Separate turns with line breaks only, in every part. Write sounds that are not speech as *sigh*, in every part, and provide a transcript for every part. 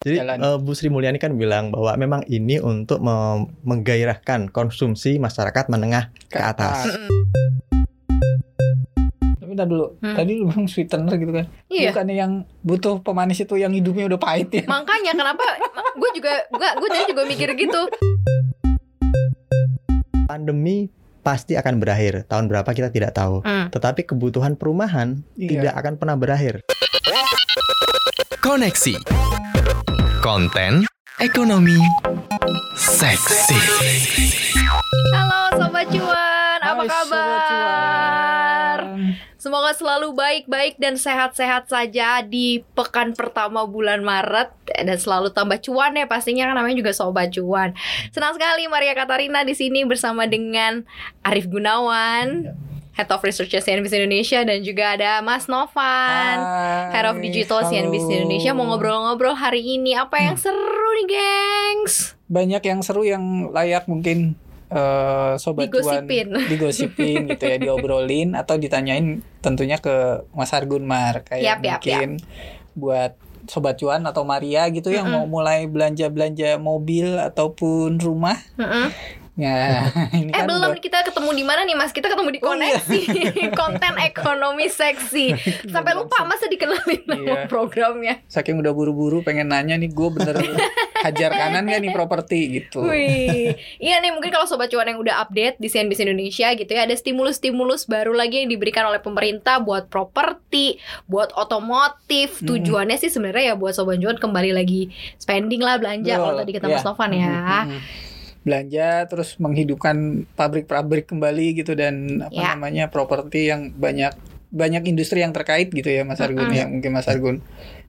Jadi
Jalan.
eh, Bu Sri Mulyani kan bilang bahwa memang ini untuk mem- menggairahkan konsumsi masyarakat menengah ke atas.
Tapi udah dulu.
Hmm.
Tadi lu bilang sweetener gitu kan.
Iya.
Bukannya yang butuh pemanis itu yang hidupnya udah pahit ya.
Makanya kenapa gue juga gue gue tadi juga mikir gitu.
Pandemi pasti akan berakhir. Tahun berapa kita tidak tahu.
Hmm.
Tetapi kebutuhan perumahan
Iya.
tidak akan pernah berakhir.
Koneksi. Konten ekonomi seksi.
Halo sobat cuan, apa
Hai,
kabar?
Sobat Cuan.
Semoga selalu baik-baik dan sehat-sehat saja di pekan pertama bulan Maret dan selalu tambah cuan ya pastinya kan namanya juga sobat cuan. Senang sekali Maria Katarina di sini bersama dengan Arif Gunawan, Head of Research CNBC Indonesia dan juga ada Mas Novan.
Hai,
Head of Digital CNBC
halo.
Indonesia mau ngobrol-ngobrol hari ini apa yang seru nih gengs
Banyak yang seru yang layak mungkin eh, sobat
Digosipin.
cuan digosipin gitu ya diobrolin atau ditanyain tentunya ke Mas Argun Mar kayak
Yap, yap,
mungkin buat sobat cuan atau Maria gitu yang mau mulai belanja-belanja mobil ataupun rumah
Mm-mm.
Ya *laughs* ini
Eh
kan
belum
udah-
kita ketemu di mana nih Mas? Kita ketemu di
Oh, iya.
koneksi *laughs* konten ekonomi seksi. *laughs* Sampai lupa masa dikenalin
Iya.
programnya.
saking udah buru-buru pengen nanya nih gue bener hajar kanan gak nih properti gitu
Wih, iya nih mungkin kalau sobat cuan yang udah update di CNBC Indonesia gitu ya ada stimulus-stimulus baru lagi yang diberikan oleh pemerintah buat properti, buat otomotif.
Hmm.
Tujuannya sih sebenarnya ya buat sobat cuan kembali lagi spending lah belanja kalau tadi kata
iya.
Mas Novan ya.
Mm, mm, mm. Belanja terus menghidupkan pabrik-pabrik kembali gitu dan apa
Ya.
namanya properti yang banyak banyak industri yang terkait gitu ya Mas Argun
Mm-mm.
ya mungkin Mas Argun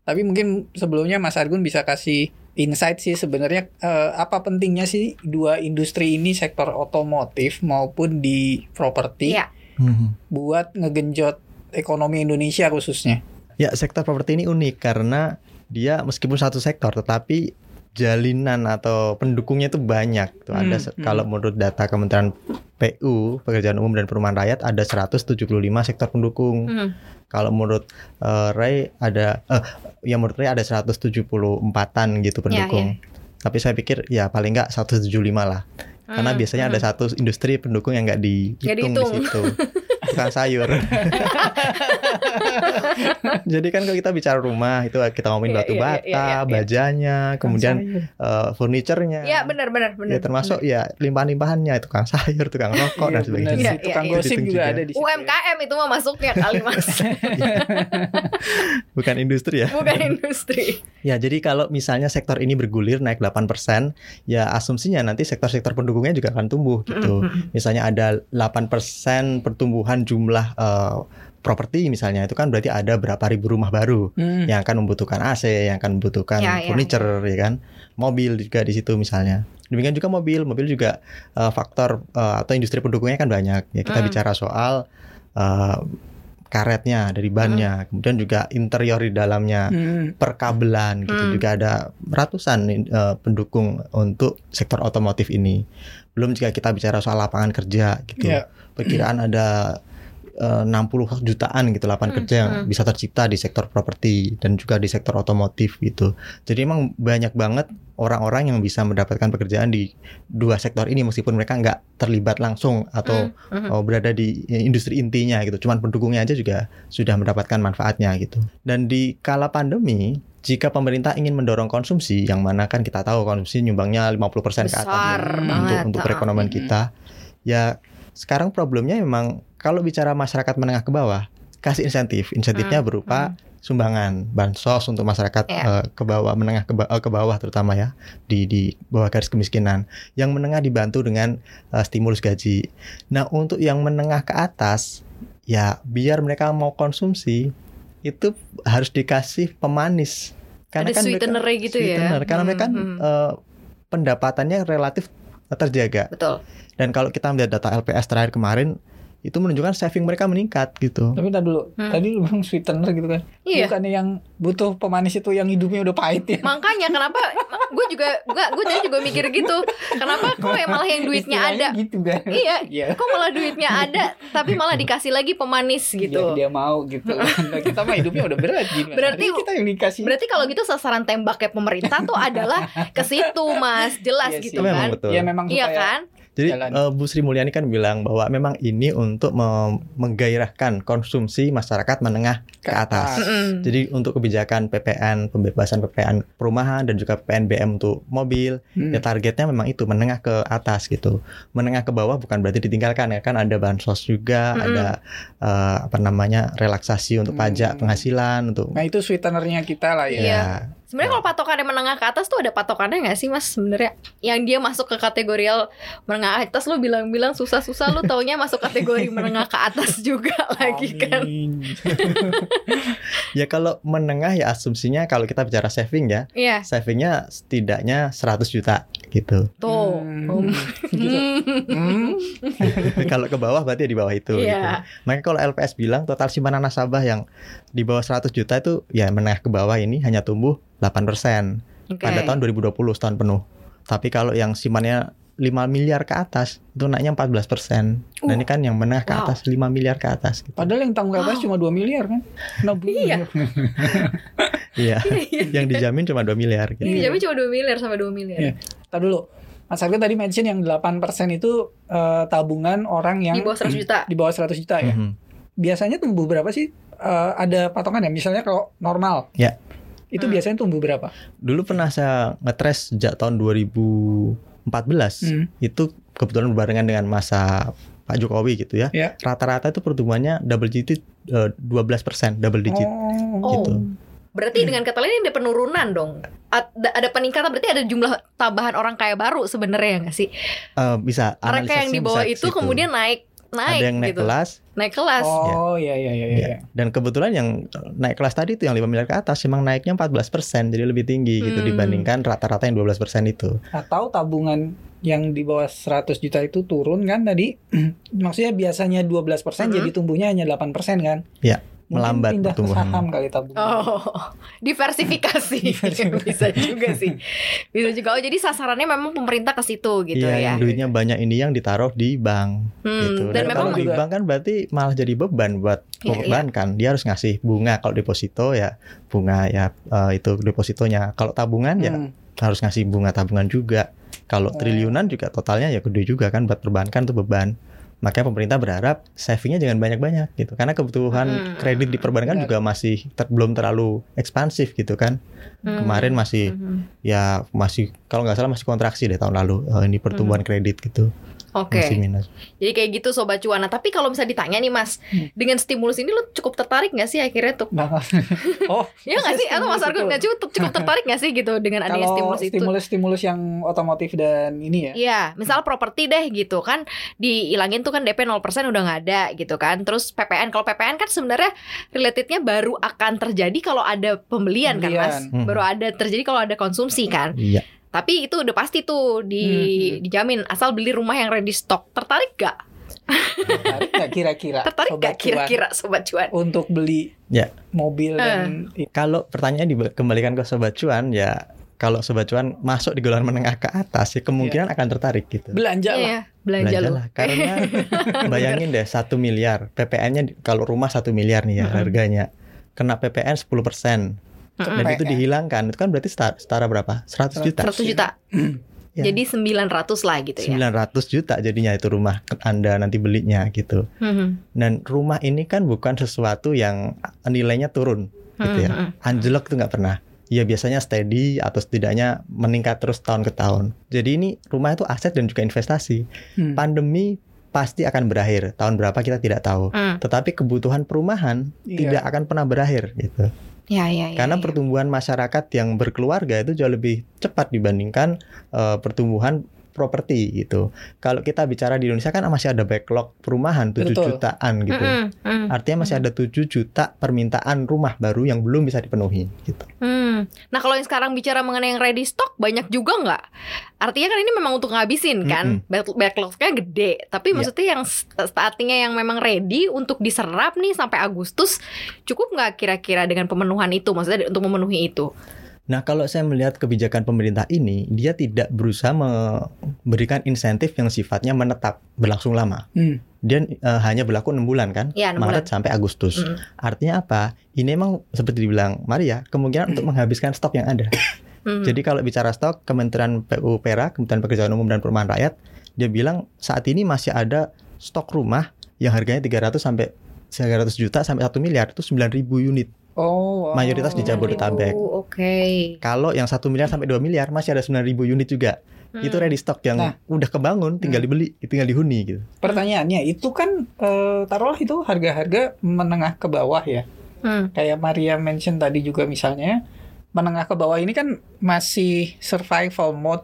tapi mungkin sebelumnya Mas Argun bisa kasih insight sih sebenarnya eh, apa pentingnya sih dua industri ini sektor otomotif maupun di properti
Iya.
buat ngegenjot ekonomi Indonesia khususnya
Ya, sektor properti ini unik karena dia meskipun satu sektor tetapi jalinan atau pendukungnya itu banyak. Tuh ada
Hmm, hmm.
kalau menurut data Kementerian PU, Pekerjaan Umum dan Perumahan Rakyat ada 175 sektor pendukung.
Hmm.
Kalau menurut eh, Ray ada eh ya menurut Ray ada 174-an gitu
Ya,
pendukung. Tapi saya pikir ya paling enggak 175 lah. Karena
Hmm,
biasanya ada
hmm.
satu industri pendukung yang enggak dihitung di situ. Tukang sayur. *laughs* Jadi kan kalau kita bicara rumah itu kita ngomongin
Iya,
batu
iya, iya,
bata,
iya, iya.
bajanya, kemudian
Sayur.
eh, furniturnya.
Ya benar benar benar.
Ya termasuk ya limpahan-limpahannya tukang sayur, tukang rokok
Iya,
dan
benar
sebagainya.
Iya,
sih. tukang
iya,
gosip juga
juga.
ada di situ ya.
UMKM itu mah masuknya kali Mas. *laughs* *laughs*
Bukan industri ya.
Bukan industri.
Ya, jadi kalau misalnya sektor ini bergulir naik 8%, ya asumsinya nanti sektor-sektor pendukungnya juga akan tumbuh gitu. Misalnya ada 8% pertumbuhan jumlah eh, properti misalnya itu kan berarti ada berapa ribu rumah baru
Hmm.
yang akan membutuhkan AC, yang akan membutuhkan
Ya, ya,
furniture ya kan. Mobil juga di situ misalnya. Demikian juga mobil, mobil juga eh, faktor eh, atau industri pendukungnya kan banyak. Ya kita
Mm.
bicara soal karetnya dari bannya, kemudian juga interior di dalamnya,
Hmm.
perkabelan gitu
Hmm.
juga ada ratusan eh, pendukung untuk sektor otomotif ini. Belum jika kita bicara soal lapangan kerja gitu.
Ya.
Perkiraan ada eh, 60 jutaan gitu lapangan
Hmm,
kerja yang
hmm.
bisa tercipta di sektor properti dan juga di sektor otomotif gitu. Jadi emang banyak banget orang-orang yang bisa mendapatkan pekerjaan di dua sektor ini meskipun mereka nggak terlibat langsung atau
Mm, mm.
oh, berada di industri intinya gitu. Cuman pendukungnya aja juga sudah mendapatkan manfaatnya gitu. Dan di kala pandemi, jika pemerintah ingin mendorong konsumsi, yang mana kan kita tahu konsumsi nyumbangnya 50% ke atas
Besar
ya,
banget.
untuk untuk perekonomian
Mm-mm.
kita. Ya sekarang problemnya memang kalau bicara masyarakat menengah ke bawah, kasih insentif. Insentifnya
Hmm,
berupa sumbangan bansos untuk masyarakat
Iya.
eh, ke bawah menengah ke, ba- eh, ke bawah terutama ya di di bawah garis kemiskinan. Yang menengah dibantu dengan eh, stimulus gaji. Nah, untuk yang menengah ke atas ya biar mereka mau konsumsi itu harus dikasih pemanis.
Ada
mereka-
sweetener-nya gitu ya.
sweetener. Karena mereka kan
Hmm, hmm.
eh, pendapatannya relatif terjaga.
Betul.
Dan kalau kita melihat data LPS terakhir kemarin, itu menunjukkan saving mereka meningkat gitu.
Tapi tadi dulu,
Hmm.
tadi lu bilang sweetener gitu kan.
Iya.
Bukannya yang butuh pemanis itu yang hidupnya udah pahit ya.
Makanya kenapa gue juga gue gue tadi juga mikir gitu. Kenapa kok yang malah yang duitnya
Istilahnya
ada?
gitu kan.
Iya.
Iya.
Kok malah duitnya ada tapi malah dikasih lagi pemanis
Biar
gitu.
dia mau gitu. Nah, kita mah hidupnya udah berat gimana?
Berarti-
Jadi kita yang dikasih.
Berarti kalau gitu sasaran tembaknya pemerintah tuh adalah ke situ, Mas. Jelas
Iya
gitu
sih.
Memang
kan.
betul.
Ya memang
Iya
supaya
kan?
Jadi
Jalan.
eh, Bu Sri Mulyani kan bilang bahwa memang ini untuk menggairahkan konsumsi masyarakat menengah ke atas.
Mm-mm.
Jadi untuk kebijakan PPN, pembebasan PPN perumahan dan juga PPN BM untuk mobil,
Hmm.
ya targetnya memang itu menengah ke atas gitu. Menengah ke bawah bukan berarti ditinggalkan ya kan ada bansos juga,
Mm-mm.
ada eh, apa namanya relaksasi untuk pajak
Hmm.
penghasilan untuk
Nah itu sweetenernya kita lah ya.
Iya.
Ya.
Sebenarnya kalau patokannya menengah ke atas tuh ada patokannya nggak sih mas sebenarnya? Yang dia masuk ke kategorial menengah atas lu bilang-bilang susah-susah lu taunya masuk kategori *laughs* menengah ke atas juga lagi kan? *laughs*
Ya kalau menengah ya asumsinya kalau kita bicara saving ya,
Iya.
savingnya setidaknya 100 juta gitu.
Tuh.
Hmm. Gitu. Hmm. *laughs*
kalau ke bawah berarti ya di bawah itu. gitu.
Iya.
Makanya kalau LPS bilang total simpanan nasabah yang di bawah 100 juta itu ya menengah ke bawah ini hanya tumbuh 8%
Oke.
pada tahun 2020 setahun penuh. Tapi kalau yang simpannya 5 miliar ke atas itu naiknya 14%. Dan
Uh,
ini kan yang menengah ke
wow.
atas 5 miliar ke atas gitu.
Padahal yang tanggung atas cuma 2 miliar kan? Nah,
Iya. *laughs*
Iya.
Iya.
yang dijamin cuma 2 miliar gitu.
Ini jamnya cuma 2 miliar sampai 2 miliar.
Iya. Tar dulu. Mas Argo tadi mention yang 8% itu eh, tabungan orang yang
Di bawah 100 juta.
di bawah 100 juta ya.
Mhm.
Biasanya tumbuh berapa sih? Eh, ada patokan ya? Misalnya kalau normal.
Ya.
Itu
Hmm.
biasanya tumbuh berapa?
Dulu pernah saya ngetres sejak tahun 2014.
Hmm.
Itu kebetulan berbarengan dengan masa Pak Jokowi gitu ya.
Ya.
Rata-rata itu pertumbuhannya double digit eh, 12%, double digit.
Oh.
Oh.
Gitu.
Berarti dengan kata lain ini ada penurunan dong. Ada, ada peningkatan berarti ada jumlah tambahan orang kaya baru sebenarnya nggak sih?
Eh, bisa
Mereka yang
analisisnya
di bawah
bisa ke
itu
situ.
kemudian naik naik
ada yang naik
gitu.
kelas
Naik kelas.
Oh, iya iya iya iya.
Ya. Dan kebetulan yang naik kelas tadi itu yang 5 miliar ke atas memang naiknya 14%, jadi lebih tinggi gitu
Hmm.
dibandingkan rata-rata yang 12% itu.
Atau tabungan yang di bawah 100 juta itu turun kan tadi. *clears throat* Maksudnya biasanya 12%
Mhm.
jadi tumbuhnya hanya 8% kan?
Ya,
Mungkin
melambat
pindah ke
pertumbuhannya.
saham kali tabungan.
Oh, diversifikasi. *laughs*
Diversifikasi.
bisa juga sih. Bisa juga. Oh, jadi sasarannya memang pemerintah ke situ gitu
iya,
ya.
yang duitnya banyak ini yang ditaruh di bank
Hmm,
gitu.
dan
Dan
memang
kalau di
juga-
bank kan berarti malah jadi beban buat
Iya, iya.
perbankan. Dia harus ngasih bunga kalau deposito ya bunga ya eh, itu depositonya. Kalau tabungan ya
Hmm.
harus ngasih bunga tabungan juga. Kalau
Oh.
triliunan juga totalnya ya gede juga kan buat perbankan tuh beban. Makanya pemerintah berharap savingnya jangan banyak-banyak gitu. Karena kebutuhan
Hmm.
kredit di perbankan juga masih ter- belum terlalu ekspansif gitu kan.
Hmm.
Kemarin masih
Hmm.
ya masih kalau nggak salah masih kontraksi deh tahun lalu eh, ini pertumbuhan kredit gitu
Oke.
masih minus.
Jadi kayak gitu sobat cuan. Nah, tapi kalau misalnya ditanya nih Mas,
Hmm.
dengan stimulus ini lo cukup tertarik nggak sih akhirnya tuh?
Nah, *laughs* oh,
Ya nggak sih? Atau Mas
stimulus
Argun nggak cukup cukup tertarik nggak sih gitu dengan adanya
Kalau
stimulus itu?
stimulus-stimulus yang otomotif dan ini ya.
Iya, misal properti deh gitu kan dihilangin tuh kan DP 0% udah nggak ada gitu kan. Terus PPN kalau PPN kan sebenarnya relatednya baru akan terjadi kalau ada pembelian, kan Mas.
Pembelian.
Hmm.
Baru ada terjadi kalau ada konsumsi kan.
Iya.
Tapi itu udah pasti tuh di
Hmm.
dijamin asal beli rumah yang ready stock. Tertarik gak?
Tertarik nggak kira-kira? *laughs*
Tertarik
Sobat
gak kira-kira sobat cuan?
untuk beli
Ya.
mobil
Eh.
dan
Kalau pertanyaan dikembalikan ke sobat cuan ya kalau sobat cuan masuk di golongan menengah ke atas ya kemungkinan akan tertarik gitu.
belanja lah.
Iya, belanja,
lah. Karena *laughs* bayangin deh satu miliar PPN-nya kalau rumah satu miliar nih ya
Mm-mm.
harganya kena PPN 10 dan itu
PPN.
dihilangkan itu kan berarti setara, setara berapa 100 juta
100 juta. *clears throat*
Ya.
Jadi 900 lah gitu ya.
900 juta jadinya itu rumah anda nanti belinya gitu
Mhm.
dan rumah ini kan bukan sesuatu yang nilainya turun gitu ya
Mhm.
anjlok tuh nggak pernah ya biasanya steady atau setidaknya meningkat terus tahun ke tahun jadi ini rumah itu aset dan juga investasi
Hmm.
pandemi pasti akan berakhir tahun berapa kita tidak tahu
Hmm.
tetapi kebutuhan perumahan
Iya.
tidak akan pernah berakhir gitu
Ya, ya, ya.
karena
ya.
pertumbuhan masyarakat yang berkeluarga itu jauh lebih cepat dibandingkan eh, pertumbuhan properti gitu. Kalau kita bicara di Indonesia kan masih ada backlog perumahan 7
Betul.
jutaan gitu.
Mm.
Artinya masih ada 7 juta permintaan rumah baru yang belum bisa dipenuhi gitu.
Hmm. Nah kalau yang sekarang bicara mengenai yang ready stock banyak juga nggak? Artinya kan ini memang untuk ngabisin kan, Back- backlognya gede. Tapi
Iya.
maksudnya yang startingnya yang memang ready untuk diserap nih sampai Agustus cukup nggak kira-kira dengan pemenuhan itu? Maksudnya untuk memenuhi itu?
Nah, kalau saya melihat kebijakan pemerintah ini, dia tidak berusaha memberikan insentif yang sifatnya menetap berlangsung lama.
Hmm.
Dia eh, hanya berlaku enam bulan kan,
Iya, enam
Maret sampai Agustus.
Mm-mm.
Artinya apa? Ini emang seperti dibilang Maria, kemungkinan untuk menghabiskan stok yang ada.
Hmm.
Jadi kalau bicara stok, Kementerian PUPera, Kementerian Pekerjaan Umum dan Perumahan Rakyat, dia bilang saat ini masih ada stok rumah yang harganya 300 sampai 300 juta sampai 1 miliar itu 9.000 unit.
Oh, wow.
Mayoritas di Jabodetabek.
Oh, Oke.
Kalau yang 1 miliar sampai 2 miliar masih ada 9.000 unit juga.
Hmm.
Itu ready stock yang
Nah.
udah kebangun, tinggal dibeli, tinggal dihuni gitu.
Pertanyaannya itu kan eh, taruhlah itu harga-harga menengah ke bawah ya.
Hmm.
Kayak Maria mention tadi juga misalnya menengah ke bawah ini kan masih survival mode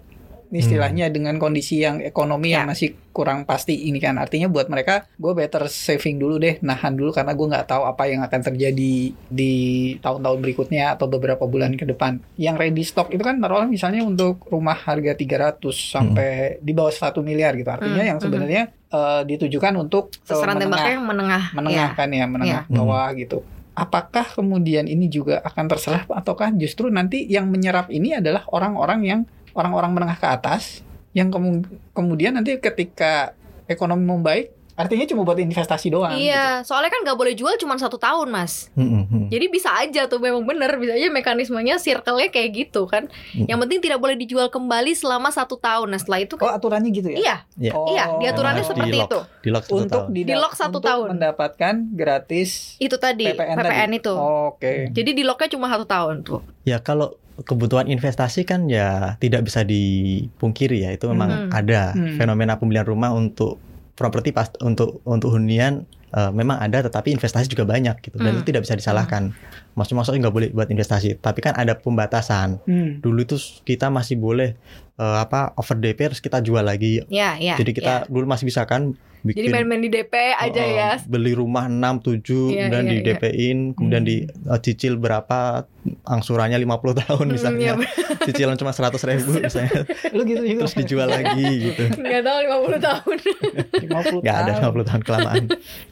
istilahnya dengan kondisi yang ekonomi yang
Ya.
masih kurang pasti ini kan. Artinya buat mereka gue better saving dulu deh nahan dulu karena gue nggak tahu apa yang akan terjadi di tahun-tahun berikutnya atau beberapa bulan ke depan. Yang ready stock itu kan taruhlah misalnya untuk rumah harga 300 sampai di bawah 1 miliar gitu. Artinya
Hmm,
yang sebenarnya eh, ditujukan untuk eh,
Sasaran tembaknya yang menengah.
menengah
Ya.
kan ya menengah
Ya.
bawah gitu. Apakah kemudian ini juga akan terserap ataukah justru nanti yang menyerap ini adalah orang-orang yang orang-orang menengah ke atas yang kemu- kemudian nanti ketika ekonomi membaik artinya cuma buat investasi doang gitu.
Iya, soalnya kan nggak boleh jual cuma satu tahun, mas.
Hmm, hmm.
Jadi bisa aja tuh memang bener, bisa aja mekanismenya circle-nya kayak gitu kan.
Hmm.
Yang penting tidak boleh dijual kembali selama satu tahun. Nah setelah itu
oh
kan,
aturannya gitu ya
iya,
Iya.
Oh.
iya, diaturannya
Harus
seperti
di-lock.
itu.
Di lock satu
untuk
tahun.
di,
Di lock satu
untuk
tahun.
mendapatkan gratis
Itu tadi
PPN,
PPN,
tadi.
itu.
oke
Jadi di locknya cuma satu tahun tuh.
Ya kalau kebutuhan investasi kan ya tidak bisa dipungkiri ya itu memang
Hmm.
ada
Hmm.
fenomena pembelian rumah untuk properti pas untuk untuk hunian eh, memang ada tetapi investasi juga banyak gitu dan
Hmm.
itu tidak bisa disalahkan. Maksud-maksudnya nggak boleh buat investasi tapi kan ada pembatasan.
Hmm.
Dulu itu kita masih boleh eh, apa over DP terus kita jual lagi.
Ya, ya.
Jadi
ya.
kita dulu masih bisa kan
Jadi
bikin
main-main di DP aja
eh,
ya.
beli rumah 6 7
Iya,
kemudian
iya,
di. DP-in kemudian
Hmm.
di eh, cicil berapa angsurannya 50 tahun
Hmm,
misalnya
iya, *laughs*
cicilan cuma 100 ribu misalnya
lu gitu juga
terus dijual lagi gitu
Nggak tahu 50 tahun. *laughs*
50
nggak ada
tahun.
50 tahun kelamaan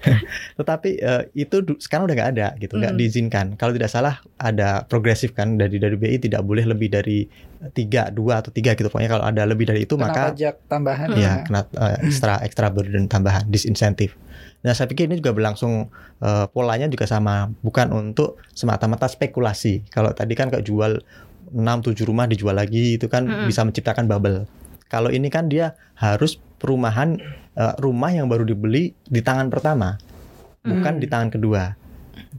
*laughs* tetapi eh, itu sekarang udah nggak ada gitu nggak
Hmm.
diizinkan kalau tidak salah ada progresif kan dari dari BI tidak boleh lebih dari tiga dua atau tiga gitu pokoknya kalau ada lebih dari itu
Kena
maka
pajak tambahan
ya kena eh, ekstra ekstra burden tambahan disinsentif Nah, saya pikir ini juga berlangsung eh, polanya juga sama, bukan untuk semata-mata spekulasi. Kalau tadi kan kayak jual 6 7 rumah dijual lagi itu kan
Mm-mm.
bisa menciptakan bubble. Kalau ini kan dia harus perumahan eh, rumah yang baru dibeli di tangan pertama, bukan
Hmm.
di tangan kedua.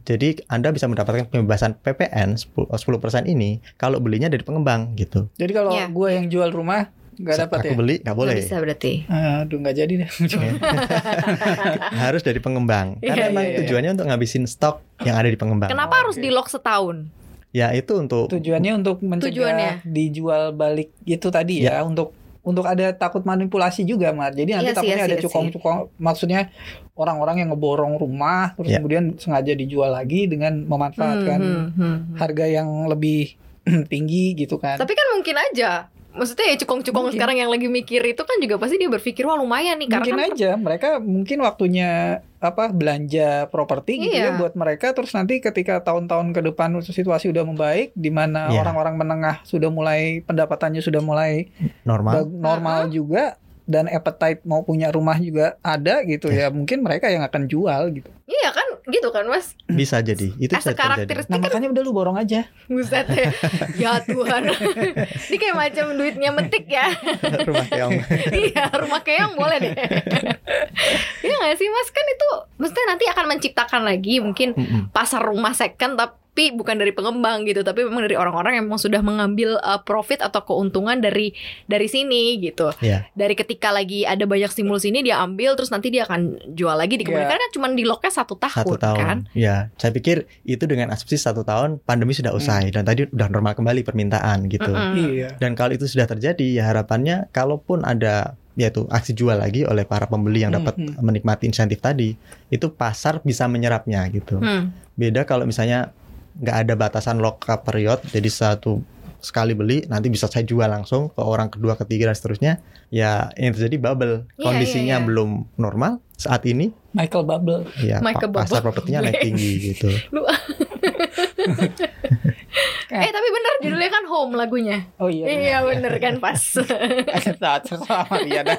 Jadi Anda bisa mendapatkan pembebasan PPN 10% 10% ini kalau belinya dari pengembang gitu.
jadi kalau
Iya.
gue yang jual rumah nggak dapat
Aku
ya
beli nggak boleh.
Bisa berarti.
aduh nggak jadi deh *laughs* *laughs*
harus dari pengembang.
Iya,
Karena
iya,
emang
iya.
tujuannya untuk ngabisin stok yang ada di pengembang.
Kenapa
Oh,
harus
oke.
di lock setahun?
Ya itu untuk
tujuannya untuk mencegah
Tujuannya.
dijual balik itu tadi ya, untuk untuk ada takut manipulasi juga Mar. Jadi nanti
Iya
takutnya
iya
ada
sih, iya
cukong-cukong maksudnya orang-orang yang ngeborong rumah terus
Iya.
kemudian sengaja dijual lagi dengan memanfaatkan
Hmm, hmm, hmm, hmm.
harga yang lebih *clears throat* tinggi gitu kan.
Tapi kan mungkin aja. Maksudnya ya cukong-cukong sekarang yang lagi mikir itu kan juga pasti dia berpikir wah lumayan nih
mungkin
karena
aja mereka mungkin waktunya apa belanja properti gitu ya
Iya.
buat mereka terus nanti ketika tahun-tahun ke depan situasi udah membaik di mana
Iya.
orang-orang menengah sudah mulai pendapatannya sudah mulai
normal.
normal juga dan appetite mau punya rumah juga ada gitu ya mungkin mereka yang akan jual gitu.
Iya kan gitu kan mas?
Bisa jadi. Itu
As
bisa
karakteristik
Nah
kan
makanya udah lu borong aja.
Buset ya. Ya Tuhan. *laughs* Ini kayak macam duitnya metik ya. *laughs*
Rumah keong.
Iya rumah keong boleh deh. *laughs* Iya gak sih mas? Kan itu Maksudnya nanti akan menciptakan lagi Mungkin pasar rumah second tap- tapi bukan dari pengembang gitu, tapi memang dari orang-orang yang memang sudah mengambil uh, profit atau keuntungan dari dari sini gitu.
Iya.
Dari ketika lagi ada banyak stimulus ini dia ambil terus nanti dia akan jual lagi di kemudian
Iya.
kan cuma di locknya satu tahun,
satu tahun.
kan.
Ya, saya pikir itu dengan asumsi satu tahun pandemi sudah usai dan tadi udah normal kembali permintaan gitu.
Mm-mm.
Iya.
Dan kalau itu sudah terjadi, ya harapannya kalaupun ada yaitu aksi jual lagi oleh para pembeli yang dapat
Hmm,
menikmati insentif tadi, itu pasar bisa menyerapnya gitu.
Hmm.
Beda kalau misalnya nggak ada batasan lock up period, jadi satu sekali beli nanti bisa saya jual langsung ke orang kedua, ketiga dan seterusnya. Ya yang terjadi bubble,
Iya,
kondisinya
iya, iya.
belum normal saat ini.
Michael Bubble.
Ya
Michael
pa- pasar
Bubble.
propertinya naik tinggi gitu. *laughs* *laughs*
Eh tapi bener judulnya kan home lagunya.
Oh iya.
Iya bener kan pas. *laughs*
Saat sama dia dah.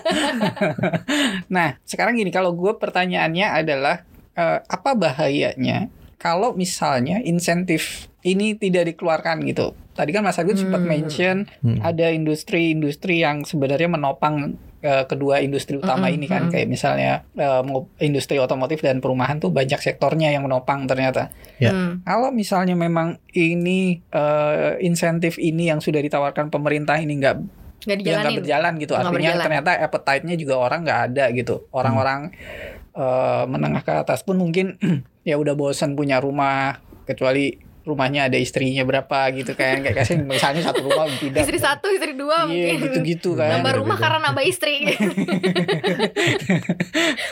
nah, sekarang gini kalau gue pertanyaannya adalah eh, apa bahayanya kalau misalnya insentif ini tidak dikeluarkan gitu. Tadi kan Mas Agus sempat
Hmm.
mention
Hmm.
ada industri-industri yang sebenarnya menopang eh, kedua industri utama
Mm-mm,
ini kan
mm-mm.
kayak misalnya mo- industri otomotif dan perumahan tuh banyak sektornya yang menopang ternyata.
Ya.
Hmm.
Kalau misalnya memang ini eh, insentif ini yang sudah ditawarkan pemerintah ini nggak
Nggak dijalanin.
berjalan gitu
Nggak
artinya
berjalan.
ternyata appetite-nya juga orang nggak ada gitu orang-orang eh, menengah ke atas pun mungkin *clears throat* ya udah bosan punya rumah kecuali rumahnya ada istrinya berapa gitu kan kayak kasih misalnya satu rumah pindah
Istri satu, istri dua
iya
mungkin.
gitu-gitu kan
Nambah rumah karena nambah istri. *laughs*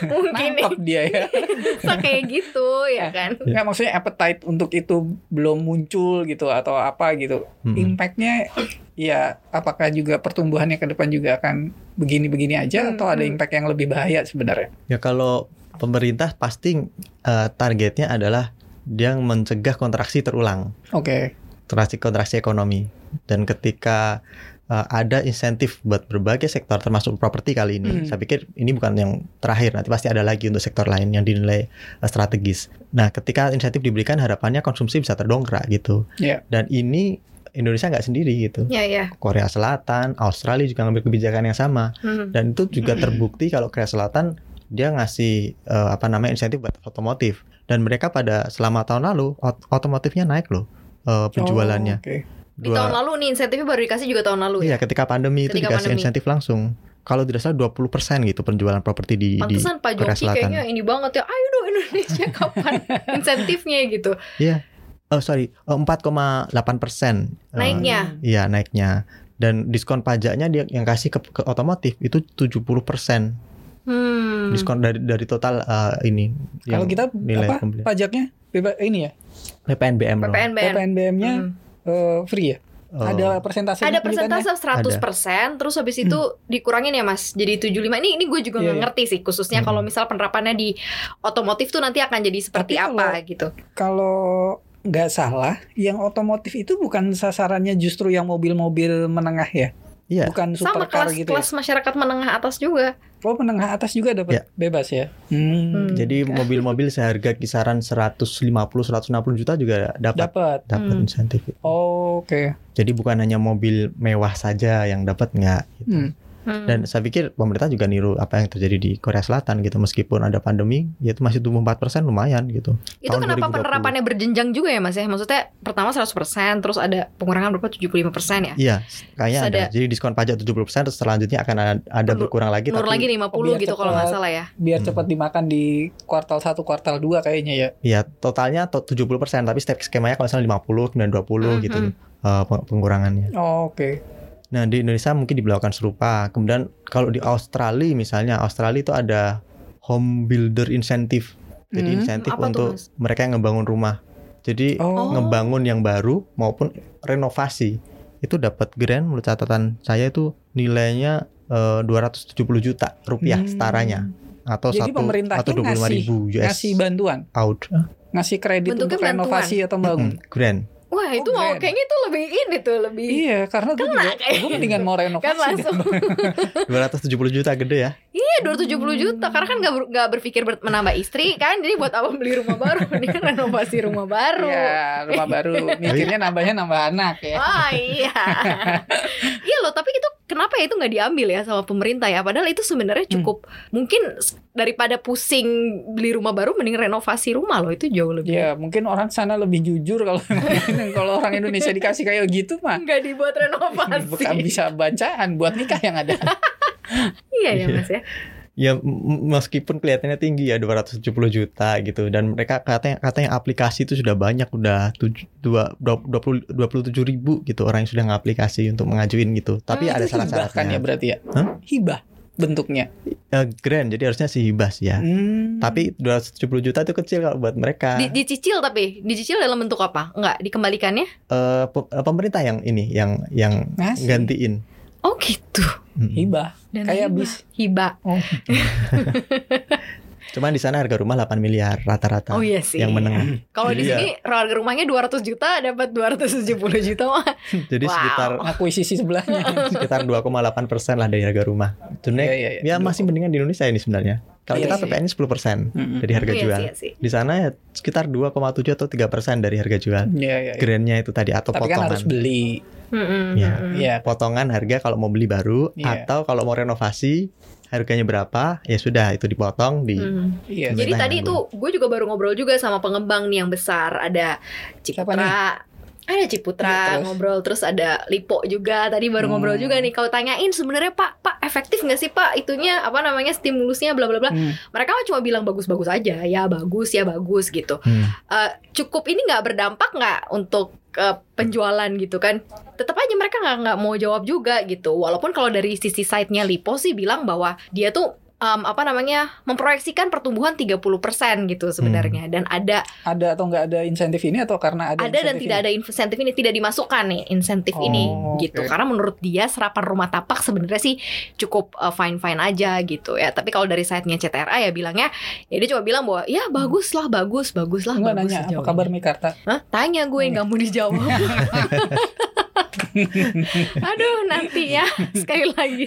mungkin
Nangkep dia ya *laughs*
bisa kayak gitu ya kan.
nggak maksudnya appetite untuk itu belum muncul gitu atau apa gitu
Hmm.
impactnya ya apakah juga pertumbuhannya ke depan juga akan begini-begini aja
Hmm,
atau ada
hmm.
impact yang lebih bahaya sebenarnya
Ya kalau pemerintah pasti eh, targetnya adalah dia mencegah kontraksi terulang,
oke
kontraksi kontraksi ekonomi. Dan ketika eh, ada insentif buat berbagai sektor termasuk properti kali
Hmm.
ini, saya pikir ini bukan yang terakhir, nanti pasti ada lagi untuk sektor lain yang dinilai eh, strategis. Nah, ketika insentif diberikan harapannya konsumsi bisa terdongkrak gitu.
Iya.
Dan ini Indonesia nggak sendiri gitu.
Ya ya.
Korea Selatan, Australia juga ngambil kebijakan yang sama
Hmm.
dan itu juga terbukti kalau Korea Selatan dia ngasih eh, apa namanya insentif buat otomotif dan mereka pada selama tahun lalu ot- otomotifnya naik loh eh, penjualannya
Oh, oke.
Di tahun lalu nih insentifnya baru dikasih juga tahun lalu
iya
ya.
ketika pandemi itu
Ketika
dikasih
pandemi.
insentif langsung kalau tidak salah 20% gitu penjualan properti di di
Pantesan Pak
Korea Selatan.
kayaknya ini banget ya. Ayo dong Indonesia *laughs* kapan insentifnya gitu.
oh sorry eh, 4,8 persen Eh,
Naiknya.
iya naiknya dan diskon pajaknya dia yang kasih ke, ke otomotif itu 70 persen
Hmm.
diskon dari dari total eh, ini
Kalau kita
nilai
apa
pembelian.
pajaknya bebas ini ya
PPNBM loh.
PPNBM.
PPNBM-nya
Hmm.
eh, free ya
Oh.
ada persentase
Ada persentase 100% terus habis itu dikurangin ya Mas. Jadi 75. Ini ini gue juga
Hmm. Iya,
nggak
iya.
ngerti sih khususnya
Hmm.
kalau misal penerapannya di otomotif tuh nanti akan jadi seperti
Tapi
apa
kalau-
gitu.
kalau nggak salah yang otomotif itu bukan sasarannya justru yang mobil-mobil menengah ya
Iya.
bukan
Sama
supercar
kelas
gitu ya
kelas masyarakat menengah atas juga.
oh menengah atas juga dapat
Ya.
bebas ya hmm.
Hmm.
Jadi mobil-mobil seharga kisaran 150 160 juta juga dapat
dapat
dapat
Hmm.
insentif.
oh, oke
Jadi bukan hanya mobil mewah saja yang dapat nggak gitu.
Hmm.
Hmm.
Dan saya pikir pemerintah juga niru apa yang terjadi di Korea Selatan gitu meskipun ada pandemi ya itu masih tumbuh 4% lumayan gitu.
itu
tahun
kenapa
2020.
penerapannya berjenjang juga ya Mas ya? Maksudnya pertama 100% terus ada pengurangan berapa 75% ya?
Iya, kayaknya ada.
ada-
Jadi diskon pajak 70% terus selanjutnya akan ada, ada
Nur-
berkurang lagi
Nur
tapi
lagi 50
biar
gitu kalau nggak
cepat.
salah ya.
biar
Hmm.
cepat dimakan di kuartal 1 kuartal 2 kayaknya ya
ya totalnya to- 70% tapi step skemanya kalau misalnya 50 kemudian 20
Hmm,
gitu
hmm.
eh, peng- pengurangannya.
oh, oke
Nah di Indonesia mungkin diberlakukan serupa. Kemudian kalau di Australia misalnya Australia itu ada home builder insentif. Jadi
Hmm,
insentif
tuh,
untuk
Mas?
mereka yang ngebangun rumah. Jadi
oh,
ngebangun yang baru maupun renovasi itu dapat grant menurut catatan saya itu nilainya eh, 270 juta rupiah
Hmm.
setaranya atau
Jadi
satu atau 25
ngasih-
ribu US
ngasih bantuan
out
ngasih kredit
Bentuknya
untuk renovasi atau bangun
Mm, grant.
Wah itu
Oh,
mau
keren.
kayaknya itu lebih ini tuh lebih
iya karena gue
Kena
juga
kayak
gue mendingan mau renovasi
kan langsung. *laughs*
270 juta gede ya.
Iya 270 juta karena kan nggak ber- nggak berpikir ber- menambah istri kan jadi buat apa beli rumah baru *laughs* mendingan renovasi rumah baru.
Ya, rumah baru. *laughs* Mikirnya nambahnya nambah anak ya.
Wah iya Iya loh tapi itu kenapa ya itu nggak diambil ya sama pemerintah ya Padahal itu sebenarnya cukup Mungkin s- daripada pusing beli rumah baru Mending renovasi rumah loh itu jauh lebih
Ya, mungkin orang sana lebih jujur kalau *laughs* kalau orang Indonesia dikasih kayak gitu mah.
Nggak dibuat *laughs* renovasi
Bukan bisa bacaan buat nikah yang ada. *laughs*
Iya ya
Iya.
mas ya
Ya m- meskipun kelihatannya tinggi ya 270 juta gitu dan mereka katanya katanya aplikasi itu sudah banyak udah tuj- dua dua- 20 27 ribu gitu orang yang sudah ngaplikasi untuk mengajuin gitu. Tapi
Hmm,
ada
hibah kan ya
syarat-syaratnya.
berarti ya?
Hah?
Hibah bentuknya.
Eh, grant jadi harusnya sih hibah sih ya.
Hmm.
Tapi 270 juta itu kecil kalau buat mereka.
Di- Dicicil tapi Dicicil dalam bentuk apa? Enggak dikembalikannya?
Eh, eh, pemerintah yang ini yang yang
Ngasih.
gantiin.
Oh gitu
hibah.
Dan
Kayak
hibah.
bis.
Hibah
Oh. *laughs*
Cuman di sana harga rumah 8 miliar rata-rata.
Oh iya sih
Yang menengah.
Kalau di
Iya.
sini harga rumahnya 200 juta dapat 270 juta mah. *laughs*
Jadi
Wow.
sekitar
Akuisisi sebelahnya. *laughs*
sekitar 2,8 persen lah dari harga rumah. Sebenarnya
Iya, iya, iya.
ya masih mendingan di Indonesia ini sebenarnya. Kalau
Iya
kita
sih.
PPN 10 persen
Mm-mm.
dari harga
Iya
jual.
iya sih.
Di sana ya sekitar 2,7 atau 3 persen dari harga jual.
Iya, iya. iya.
Grandnya itu tadi atau
Tapi kan
potongan.
harus beli.
Iya.
mm-mm.
Iya.
Potongan harga kalau mau beli baru
Iya.
atau kalau mau renovasi harganya berapa ya sudah itu dipotong di
Mm.
Iya.
Jadi
tadi tuh gue juga baru ngobrol juga sama pengembang nih yang besar ada Ciputra. Ada Ciputra
terus?
ngobrol terus ada Lipo juga tadi baru
Hmm.
ngobrol juga nih kalau tanyain sebenarnya Pak Pak efektif nggak sih Pak itunya apa namanya stimulusnya bla bla bla
Hmm.
mereka mah cuma bilang bagus-bagus aja ya bagus ya bagus gitu
Hmm.
Eh, cukup ini nggak berdampak nggak untuk eh, penjualan gitu kan. Tetap aja mereka nggak nggak mau jawab juga gitu. Walaupun kalau dari sisi site-nya Lipo sih bilang bahwa dia tuh em, apa namanya memproyeksikan pertumbuhan 30% gitu sebenarnya dan ada
Ada atau nggak ada insentif ini atau karena ada
ada dan tidak
ini?
ada insentif ini tidak dimasukkan nih insentif ini
Oh,
gitu karena menurut dia serapan rumah tapak sebenarnya sih cukup fine fine aja gitu ya tapi kalau dari site-nya CTRA ya bilangnya ya dia cuma bilang bahwa ya bagus lah bagus bagus lah
Enggak
bagus
nanya apa kabar. Mekarta?
Hah? tanya gue
Oh,
nggak mau dijawab *laughs* *laughs* aduh nanti ya *laughs* sekali lagi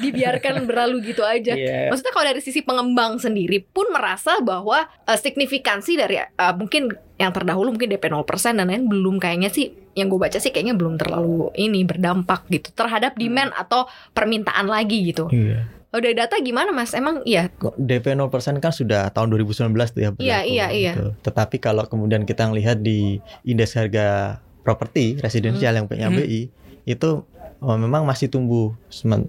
dibiarkan berlalu gitu aja
Iya.
Maksudnya kalau dari sisi pengembang sendiri pun merasa bahwa eh, signifikansi dari eh, mungkin yang terdahulu mungkin DP 0% dan lain belum kayaknya sih yang gue baca sih kayaknya belum terlalu ini berdampak gitu terhadap demand atau permintaan lagi gitu.
Iya.
Kalau dari data gimana Mas? Emang iya
DP 0% kan sudah tahun 2019 tuh ya berlaku,
Iya, iya, iya.
gitu. Tetapi kalau kemudian kita ngelihat di indeks harga properti residensial yang punya
Hmm.
BI itu oh, memang masih tumbuh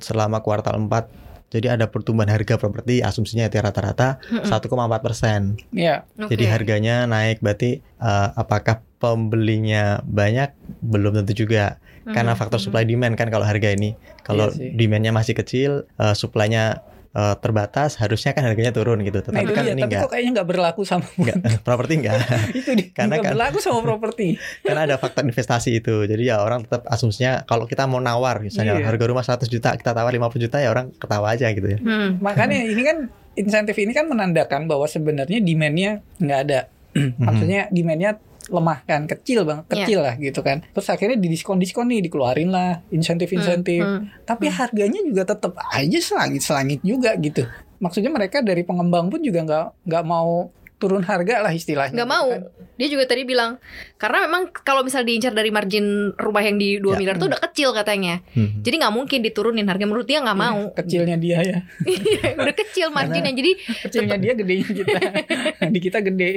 selama kuartal 4 jadi ada pertumbuhan harga properti asumsinya itu rata-rata
Mm-mm.
1,4 persen.
Iya.
Jadi
Oke.
harganya naik berarti eh, apakah pembelinya banyak belum tentu juga karena
Mhm,
faktor
mhm.
supply demand kan kalau harga ini kalau
Iya
demandnya masih kecil eh, supply-nya eh, terbatas harusnya kan harganya turun gitu
Nah
tetapi
itu
kan
dia,
ini
tapi
enggak
kok kayaknya nggak berlaku sama
enggak properti enggak *laughs*
itu dia,
Karena
nggak
kan-
berlaku sama properti. *laughs*
karena ada faktor investasi itu jadi ya orang tetap asumsinya kalau kita mau nawar misalnya
Iya.
harga rumah 100 juta kita tawar 50 juta ya orang ketawa aja gitu ya
Hmm. *laughs*
Makanya ini kan insentif ini kan menandakan bahwa sebenarnya demand-nya nggak ada. *clears throat* Maksudnya demand-nya lemah kan, kecil bang,
Iya.
kecil lah gitu kan. Terus akhirnya di diskon diskon nih dikeluarin lah insentif-insentif.
Hmm, hmm.
Tapi harganya juga tetap aja selangit-selangit juga gitu. Maksudnya mereka dari pengembang pun juga nggak nggak mau turun harga lah istilahnya.
nggak
gitu
mau
kan.
dia juga tadi bilang karena memang kalau misalnya diincar dari margin rumah yang di 2
Ya.
miliar tuh udah kecil katanya
Hmm.
jadi nggak mungkin diturunin harga menurut dia nggak mau
Kecilnya dia ya. *laughs*
udah kecil marginnya jadi
Kecilnya dia gedenya kita. *laughs* di kita gede.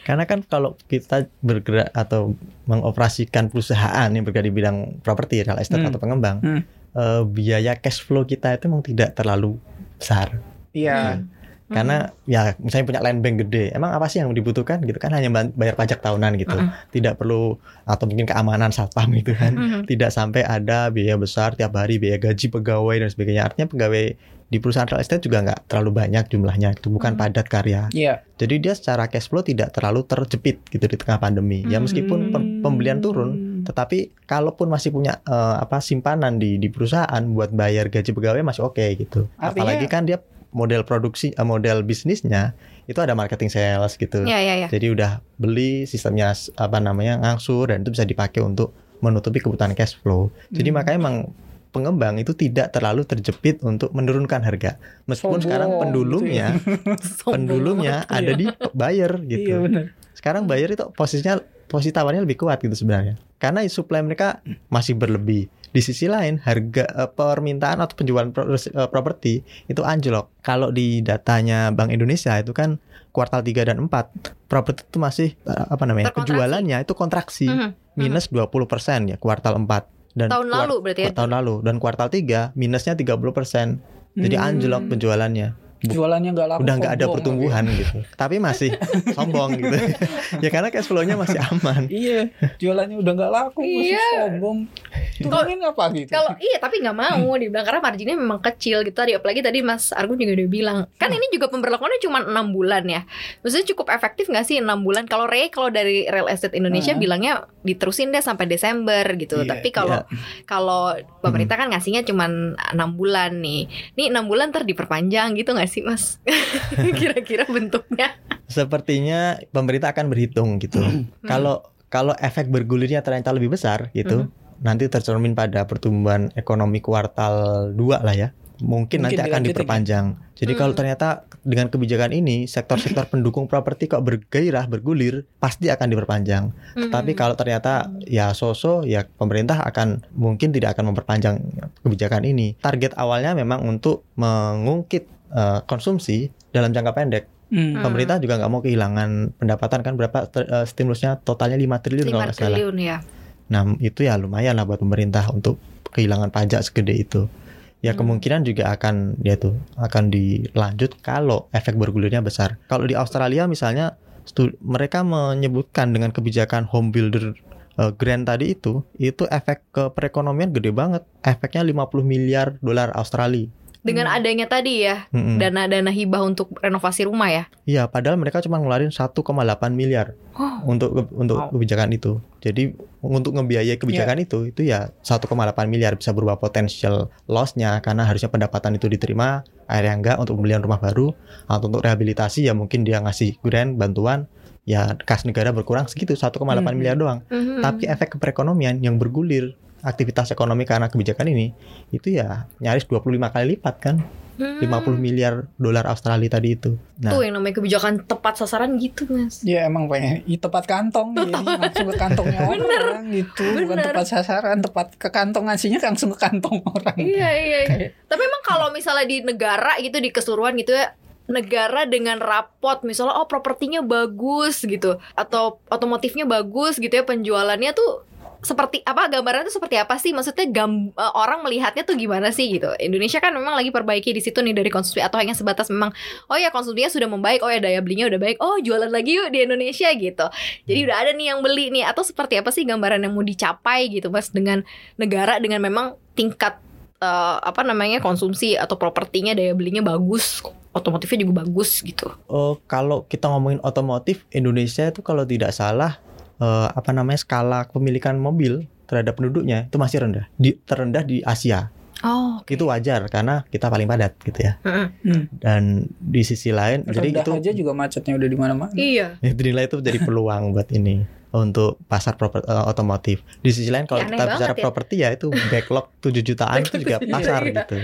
Karena kan kalau kita bergerak atau mengoperasikan perusahaan yang bergerak di bidang properti, real estate
Hmm.
atau pengembang,
Hmm.
eh, biaya cash flow kita itu memang tidak terlalu besar.
Iya.
Karena ya misalnya punya land bank gede, emang apa sih yang dibutuhkan gitu kan hanya bayar pajak tahunan gitu.
Mm-mm.
Tidak perlu atau mungkin keamanan satpam gitu kan.
Mhm.
Tidak sampai ada biaya besar tiap hari, biaya gaji pegawai dan sebagainya. Artinya pegawai di perusahaan real estate juga nggak terlalu banyak jumlahnya, itu bukan
Hmm.
padat karya.
Iya.
Jadi dia secara cash flow tidak terlalu terjepit gitu di tengah pandemi. Ya
Hmm.
meskipun pem- pembelian turun, tetapi kalaupun masih punya eh, apa simpanan di di perusahaan buat bayar gaji pegawai masih oke gitu.
Artinya-
Apalagi kan dia model produksi eh, model bisnisnya itu ada marketing sales gitu.
ya ya ya
Jadi udah beli sistemnya apa namanya ngangsur dan itu bisa dipakai untuk menutupi kebutuhan cash flow. Jadi
Hmm.
makanya emang pengembang itu tidak terlalu terjepit untuk menurunkan harga. Meskipun
Sombong
sekarang
gitu
pendulumnya *laughs*
Sombong
pendulumnya
banget.
ada di buyer
Iya
gitu.
benar.
Sekarang buyer itu posisinya posisi tawarnya lebih kuat gitu sebenarnya. Karena supply mereka masih berlebih. Di sisi lain harga eh, permintaan atau penjualan pro- eh, properti itu anjlok. Kalau di datanya Bank Indonesia itu kan kuartal 3 dan 4 properti itu masih eh, apa namanya? Penjualannya itu kontraksi
Mhm.
minus 20% ya kuartal 4 dan
Tahun
kuart-
lalu berarti ya.
tahun lalu dan kuartal 3 minusnya 30%. Jadi
Hmm.
anjlok penjualannya. Bu-
Jualannya nggak laku.
udah nggak ada pertumbuhan gitu. Tapi masih *laughs* sombong gitu. ya karena cash flow-nya masih aman.
Iya, jualannya udah nggak laku, masih
Iya.
sombong. *laughs* Turunin apa gitu?
Kalau iya tapi nggak mau dibilang karena marginnya memang kecil gitu tadi. Apalagi tadi Mas Argun juga udah bilang kan ini juga pemberlakuannya cuma enam bulan ya. Maksudnya cukup efektif nggak sih enam bulan? Kalau Ray kalau dari real estate Indonesia
Hmm.
bilangnya diterusin deh sampai Desember gitu.
Iya,
tapi kalau kalau pemerintah kan ngasihnya cuma enam bulan nih. Nih enam bulan ntar diperpanjang gitu nggak sih Mas? *laughs* Kira-kira bentuknya.
Sepertinya pemerintah akan berhitung gitu. Kalau kalau efek bergulirnya ternyata lebih besar gitu, nanti tercermin pada pertumbuhan ekonomi kuartal 2 lah ya. Mungkin,
Mungkin
nanti akan
dilanjutin
diperpanjang. Jadi kalau
Hmm.
ternyata dengan kebijakan ini sektor-sektor *laughs* pendukung properti kok bergairah bergulir, pasti akan diperpanjang.
Hmm.
Tapi kalau ternyata ya so-so ya pemerintah akan mungkin tidak akan memperpanjang kebijakan ini. Target awalnya memang untuk mengungkit eh, konsumsi dalam jangka pendek.
Hmm.
Pemerintah juga nggak mau kehilangan pendapatan kan berapa eh, stimulusnya totalnya 5 triliun kalau
5
nggak salah.
triliun ya
Nah, itu ya lumayan lah buat pemerintah untuk kehilangan pajak segede itu. Ya
Hmm.
kemungkinan juga akan dia tuh akan dilanjut kalau efek bergulirnya besar. Kalau di Australia misalnya mereka menyebutkan dengan kebijakan home builder eh, grant tadi itu itu efek ke perekonomian gede banget. Efeknya 50 miliar dolar Australia.
Dengan adanya tadi ya dana-dana hibah untuk renovasi rumah ya
Iya, padahal mereka cuma ngeluarin 1,8 miliar
Oh.
untuk ke- untuk
Wow.
kebijakan itu. Jadi untuk ngebiayai kebijakan itu itu ya 1,8 miliar bisa berubah potensial loss-nya karena harusnya pendapatan itu diterima, akhirnya enggak untuk pembelian rumah baru atau untuk rehabilitasi ya mungkin dia ngasih grant bantuan ya kas negara berkurang segitu 1,8
Hmm.
miliar doang.
Mhm.
Tapi efek ke perekonomian yang bergulir aktivitas ekonomi karena kebijakan ini itu ya nyaris 25 kali lipat kan.
Hmm.
50 miliar dolar Australia tadi itu. Nah,
Tuh yang namanya kebijakan tepat sasaran gitu mas.
Ya emang pengen i, tepat kantong jadi *laughs* langsung ke kantongnya orang gitu. Bukan
Bener.
tepat sasaran tepat ke kantong ngasihnya langsung ke kantong orang.
Iya iya iya.
Kayak-
Tapi emang kalau misalnya di negara gitu di keseluruhan gitu ya negara dengan rapot misalnya oh propertinya bagus gitu. Atau otomotifnya bagus gitu ya penjualannya tuh seperti apa gambarannya tuh seperti apa sih? Maksudnya gam, eh, orang melihatnya tuh gimana sih gitu. Indonesia kan memang lagi perbaiki di situ nih dari konsumsi atau hanya sebatas memang oh ya konsumsinya sudah membaik oh ya daya belinya udah baik oh jualan lagi yuk di Indonesia gitu. Jadi udah ada nih yang beli nih atau seperti apa sih gambaran yang mau dicapai gitu mas dengan negara dengan memang tingkat eh, apa namanya konsumsi atau propertinya daya belinya bagus otomotifnya juga bagus gitu.
Oh, kalau kita ngomongin otomotif, Indonesia itu kalau tidak salah eh, apa namanya skala kepemilikan mobil terhadap penduduknya itu masih rendah, di, terendah di Asia.
oh
Itu wajar karena kita paling padat gitu ya.
Hmm.
Dan di sisi lain, jadi itu
aja juga macetnya udah di mana-mana
iya
dinilai itu jadi peluang buat ini untuk pasar proper- eh, otomotif. Di sisi lain kalau
Ya,
kita bicara
ya.
properti ya itu backlog 7 jutaan itu juga pasar
iya.
gitu.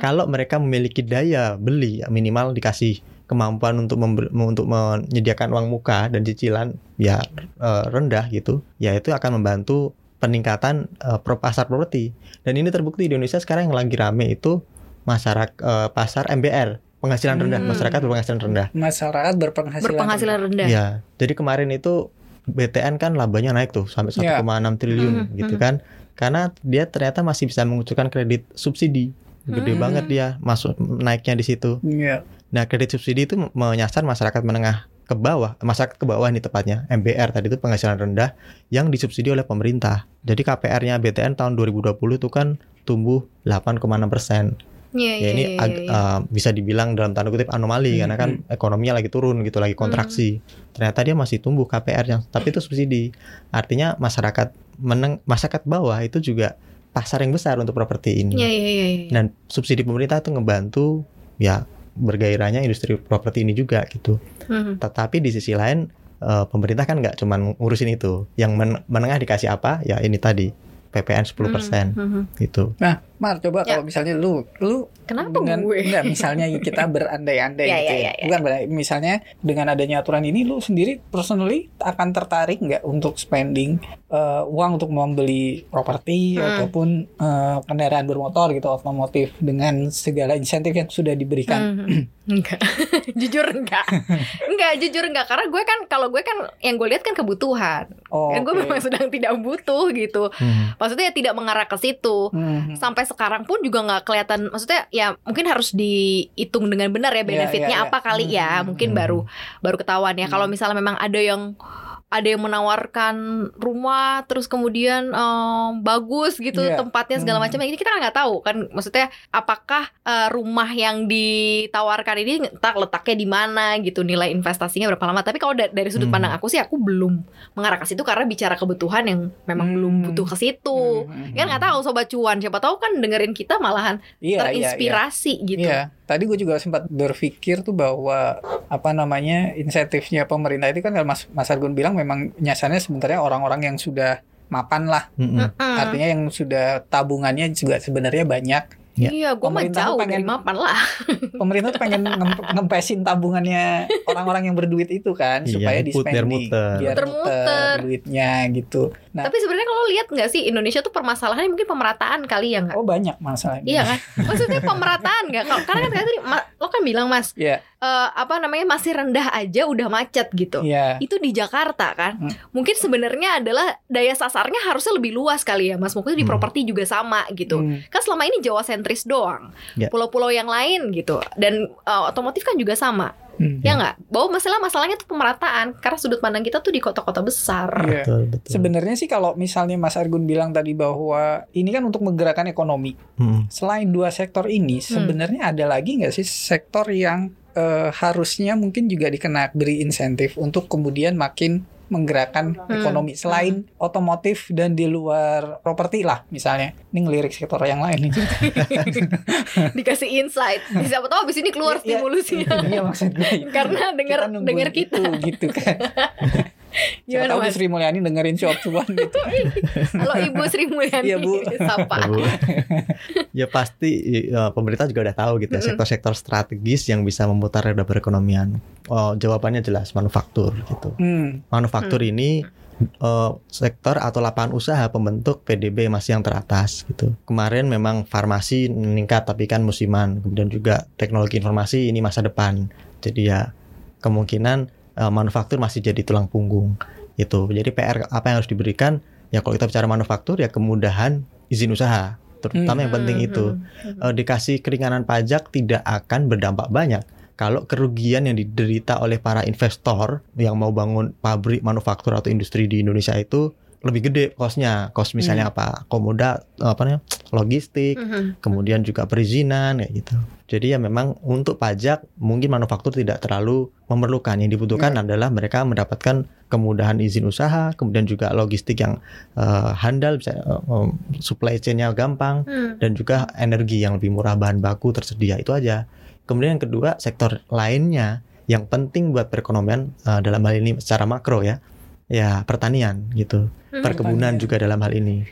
Kalau mereka memiliki daya beli minimal dikasih kemampuan untuk untuk menyediakan uang muka dan cicilan ya eh, rendah gitu, ya itu akan membantu peningkatan eh, pro pasar properti. Dan ini terbukti di Indonesia sekarang yang lagi rame itu masyarakat eh, pasar MBR, penghasilan rendah,
Hmm.
masyarakat berpenghasilan rendah.
masyarakat berpenghasilan
berpenghasilan rendah
Ya, jadi kemarin itu BTN kan labanya naik tuh sampai 1,6
Ya.
triliun
Mhm,
gitu
mhm.
kan. Karena dia ternyata masih bisa mengucurkan kredit subsidi. Gede
Mhm.
banget dia masuk naiknya di situ.
Iya.
Nah, kredit subsidi itu menyasar masyarakat menengah ke bawah, masyarakat ke bawah ini tepatnya. MBR tadi itu penghasilan rendah yang disubsidi oleh pemerintah. Jadi KPR-nya BTN tahun 2020 itu kan tumbuh 8,6 persen.
Iya,
Ya
iya,
ini
iya,
ag-
iya.
uh, bisa dibilang dalam tanda kutip anomali
Hmm,
karena kan ekonominya lagi turun gitu, lagi kontraksi. Ternyata dia masih tumbuh KPR-nya, tapi itu subsidi. Artinya masyarakat meneng masyarakat bawah itu juga pasar yang besar untuk properti ini.
Iya, iya, iya, iya.
Dan subsidi pemerintah itu ngebantu ya bergairahnya industri properti ini juga gitu.
Mhm.
Tetapi di sisi lain eh, pemerintah kan nggak cuma ngurusin itu. Yang men- menengah dikasih apa? Ya ini tadi PPN 10%
Mhm, mhm.
gitu.
Mar coba
Ya.
kalau misalnya lu lu
Kenapa
dengan
gue? *laughs*
enggak misalnya kita berandai-andai
Ya,
gitu
ya,
ya,
ya, ya.
bukan berandai- misalnya dengan adanya aturan ini lu sendiri personally akan tertarik nggak untuk spending eh, uang untuk membeli properti
Hmm.
ataupun eh, kendaraan bermotor gitu otomotif dengan segala insentif yang sudah diberikan
Hmm, *clears throat* enggak *laughs* jujur enggak *laughs* enggak jujur enggak karena gue kan kalau gue kan yang gue lihat kan kebutuhan
oh,
kan gue
oke.
memang sedang tidak butuh gitu
Hmm.
maksudnya tidak mengarah ke situ
Hmm.
sampai sekarang pun juga nggak kelihatan maksudnya ya mungkin harus dihitung dengan benar ya
Iya,
benefitnya
iya, iya.
apa kali ya
Hmm,
mungkin
hmm.
baru baru ketahuan ya kalau
Hmm.
misalnya memang ada yang ada yang menawarkan rumah terus kemudian em, bagus gitu
Iya.
tempatnya segala
Hmm.
macam ini kita nggak tahu kan maksudnya apakah eh, rumah yang ditawarkan ini entah letaknya di mana gitu nilai investasinya berapa lama tapi kalau da- dari sudut
Hmm.
pandang aku sih aku belum mengarah ke situ karena bicara kebutuhan yang memang
Hmm.
belum butuh ke situ
Hmm, hmm,
kan nggak tahu sobat cuan siapa tahu kan dengerin kita malahan
Iya, iya, iya.
terinspirasi gitu
Iya, tadi gue juga sempat berpikir tuh bahwa apa namanya insentifnya pemerintah itu kan kalau Mas Mas Argun bilang memang nyasarnya sebenarnya orang-orang yang sudah mapan lah,
Mm-mm.
Mm-mm.
artinya yang sudah tabungannya juga sebenarnya banyak.
Ya.
iya gue mah
Pemerintah
jauh
pengen-
dari mapan lah *laughs*
Pemerintah tuh pengen ngem- ngempesin tabungannya orang-orang yang berduit itu kan
Iya,
supaya di
biar
spending,
muter.
biar
Muter-muter.
muter duitnya gitu. Nah,
tapi sebenarnya kalau lihat nggak sih Indonesia tuh permasalahannya mungkin pemerataan kali ya nggak
oh banyak masalahnya.
Iya kan? Maksudnya pemerataan nggak? Kalau- Karena kan tadi lo kan bilang mas,
Iya,
eh, apa namanya masih rendah aja udah macet gitu.
iya.
Itu di Jakarta kan?
Hmm.
Mungkin sebenarnya adalah daya sasarnya harusnya lebih luas kali ya mas. Mungkin di
Hmm.
properti juga sama gitu.
Hmm.
Kan selama ini Jawa sentris doang.
Ya.
Pulau-pulau yang lain gitu. Dan eh, otomotif kan juga sama.
Hmm.
Ya nggak? Bahwa masalah masalahnya tuh pemerataan. Karena sudut pandang kita tuh di kota-kota besar.
Iya.
Betul, betul.
Sebenarnya sih kalau misalnya Mas Argun bilang tadi bahwa ini kan untuk menggerakkan ekonomi.
Mm.
Selain dua sektor ini,
Hmm.
sebenarnya ada lagi nggak sih sektor yang eh, harusnya mungkin juga dikena beri insentif untuk kemudian makin menggerakkan
Hmm.
ekonomi selain otomotif dan di luar properti lah misalnya. Ini ngelirik sektor yang lain nih. *laughs*
Dikasih insight. Siapa tahu abis ini keluar
Iya, iya.
stimulusnya.
Iya maksud gue. *laughs*
Karena denger
nungguin
denger kita.
itu, gitu kan. *laughs* Siapa tahu
mas?
Sri Mulyani dengerin Shop Cuan gitu. *laughs*
Halo Ibu Sri Mulyani.
Iya, Bu.
Sapa.
Bu. ya pasti eh, pemerintah juga udah tahu gitu ya sektor-sektor strategis yang bisa memutar roda perekonomian. Oh, jawabannya jelas manufaktur gitu.
Hmm.
Manufaktur ini eh, sektor atau lapangan usaha pembentuk PDB masih yang teratas gitu. Kemarin memang farmasi meningkat tapi kan musiman. Kemudian juga teknologi informasi ini masa depan. Jadi ya kemungkinan eh, manufaktur masih jadi tulang punggung itu. Jadi PR apa yang harus diberikan ya kalau kita bicara manufaktur ya kemudahan izin usaha terutama yang penting itu
Hmm.
Eh, dikasih keringanan pajak tidak akan berdampak banyak kalau kerugian yang diderita oleh para investor yang mau bangun pabrik manufaktur atau industri di Indonesia itu lebih gede kosnya. Kos misalnya apa? Komoda apa namanya? Logistik
Mhm.
kemudian juga perizinan kayak gitu. Jadi ya memang untuk pajak mungkin manufaktur tidak terlalu memerlukan. Yang dibutuhkan adalah mereka mendapatkan kemudahan izin usaha kemudian juga logistik yang eh, handal bisa em, supply chain-nya gampang
Hmm.
dan juga energi yang lebih murah bahan baku tersedia itu aja. Kemudian yang kedua sektor lainnya yang penting buat perekonomian eh, dalam hal ini secara makro ya, ya pertanian gitu,
Hmm.
perkebunan
Pertanian.
juga dalam hal ini,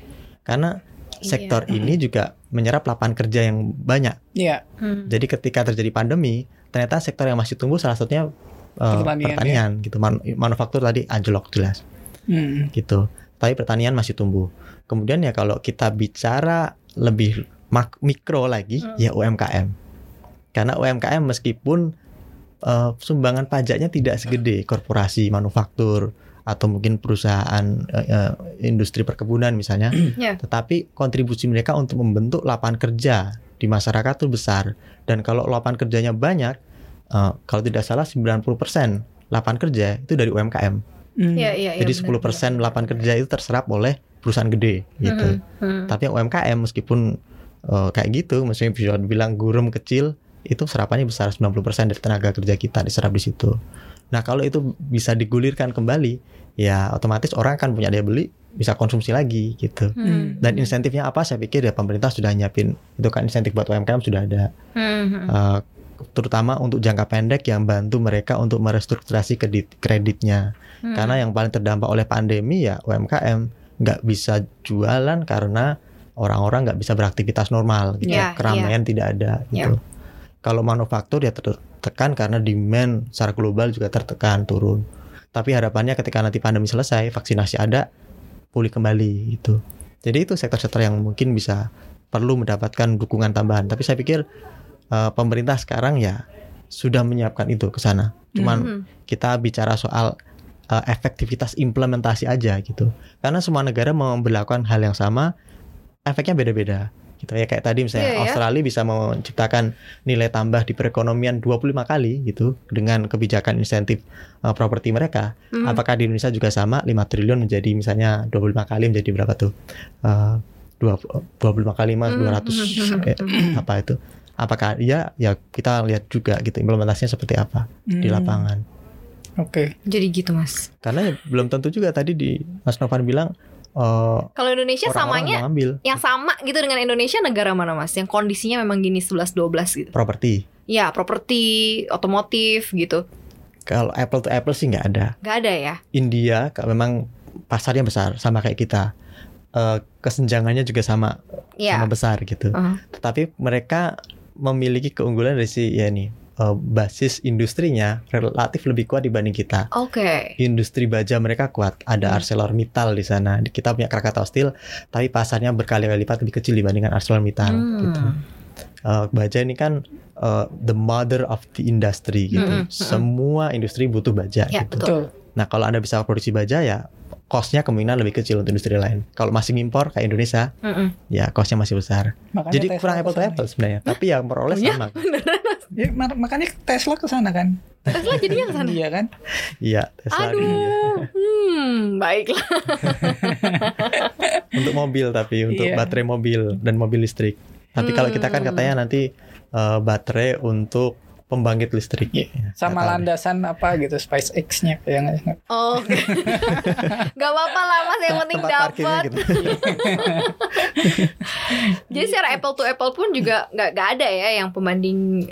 karena sektor
Iya.
ini juga menyerap lapangan kerja yang banyak.
Iya.
Hmm.
Jadi ketika terjadi pandemi, ternyata sektor yang masih tumbuh salah satunya eh,
Pertanian,
pertanian gitu, Man- manufaktur tadi anjlok jelas
Hmm.
gitu. Tapi pertanian masih tumbuh. Kemudian ya kalau kita bicara lebih mak- mikro lagi
Hmm.
ya UMKM. Karena UMKM meskipun eh, sumbangan pajaknya tidak segede korporasi manufaktur atau mungkin perusahaan eh, eh, industri perkebunan misalnya, *clears throat*
Ya.
tetapi kontribusi mereka untuk membentuk lapangan kerja di masyarakat itu besar. Dan kalau lapangan kerjanya banyak, eh, kalau tidak salah 90% lapangan kerja itu dari UMKM.
Hmm.
Iya, iya, iya,
Jadi
benar.
10% lapangan kerja itu terserap oleh perusahaan gede gitu.
Mhm. Hmm.
Tapi yang UMKM meskipun eh, kayak gitu, maksudnya bisa dibilang gurum kecil, itu serapannya besar 90% dari tenaga kerja kita diserap di situ. Nah, kalau itu bisa digulirkan kembali, ya otomatis orang akan punya daya beli, bisa konsumsi lagi gitu.
Hmm.
Dan insentifnya apa? Saya pikir ya pemerintah sudah nyiapin itu kan insentif buat UMKM sudah ada.
Hmm.
Eh, terutama untuk jangka pendek yang bantu mereka untuk merestrukturasi kredit kreditnya.
Hmm.
Karena yang paling terdampak oleh pandemi ya UMKM nggak bisa jualan karena orang-orang nggak bisa beraktivitas normal gitu.
Iya,
Keramaian tidak ada gitu. Kalau manufaktur ya tertekan karena demand secara global juga tertekan turun. Tapi harapannya ketika nanti pandemi selesai, vaksinasi ada, pulih kembali gitu. Jadi itu sektor-sektor yang mungkin bisa perlu mendapatkan dukungan tambahan. Tapi saya pikir eh, pemerintah sekarang ya sudah menyiapkan itu ke sana. Cuman
Mhm.
kita bicara soal uh, efektivitas implementasi aja gitu. Karena semua negara memperlakukan hal yang sama, efeknya beda-beda. Gitu ya kayak tadi misalnya
Iya ya.
Australia bisa menciptakan nilai tambah di perekonomian 25 kali gitu dengan kebijakan insentif uh, properti mereka.
Mhm.
Apakah di Indonesia juga sama 5 triliun menjadi misalnya 25 kali menjadi berapa tuh? Uh, dua- 25 kali mas
Mhm,
200
mhm,
eh, apa itu? Apakah iya ya kita lihat juga gitu implementasinya seperti apa di
Hmm,
lapangan.
Oke.
Jadi gitu mas.
Karena ya belum tentu juga tadi di Mas Novan bilang eh,
Kalau Indonesia
orang-orang
samanya
mau ngambil
yang sama gitu dengan Indonesia negara mana mas? Yang kondisinya memang gini 11-12 gitu.
properti.
Ya properti, otomotif gitu.
Kalau apple to apple sih nggak ada.
Gak ada ya?
India kalau memang pasarnya besar sama kayak kita. Eh, kesenjangannya juga sama
Ya.
sama besar gitu.
Uh-huh.
Tetapi mereka memiliki keunggulan dari si ya nih eh, basis industrinya relatif lebih kuat dibanding kita.
Oke.
Industri baja mereka kuat. Ada
Hmm.
ArcelorMittal di sana. Kita punya Krakatau Steel, tapi pasarnya berkali-kali lipat lebih kecil dibandingkan ArcelorMittal.
Hmm.
Gitu. Eh, baja ini kan eh, the mother of the industry gitu.
Mm-mm, mm-mm.
Semua industri butuh baja
Ya,
gitu.
Betul.
Nah, kalau Anda bisa produksi baja ya cost-nya kemungkinan lebih kecil untuk industri lain. Kalau masih ngimpor kayak Indonesia,
Mm-mm.
ya cost-nya masih besar.
Makanya
Jadi
Tesla
kurang apple to apple sebenarnya. Tapi yang peroleh
Oh, iya?
sama.
Ya, ma- makanya Tesla ke sana kan.
Tesla jadinya ke sana.
Iya kan?
Iya, Tesla di-
Aduh. Hmm, baiklah. *laughs*
untuk mobil tapi untuk
Iya.
baterai mobil dan mobil listrik. Tapi kalau kita kan
Hmm.
katanya nanti eh, baterai untuk pembangkit listrik. Ya,
Sama landasan apa gitu SpaceX-nya kayak
Oh. *laughs* Gak apa-apa lah mas, yang penting dapat.
gitu. *laughs*
Jadi secara apple to apple pun juga nggak nggak ada ya yang pembanding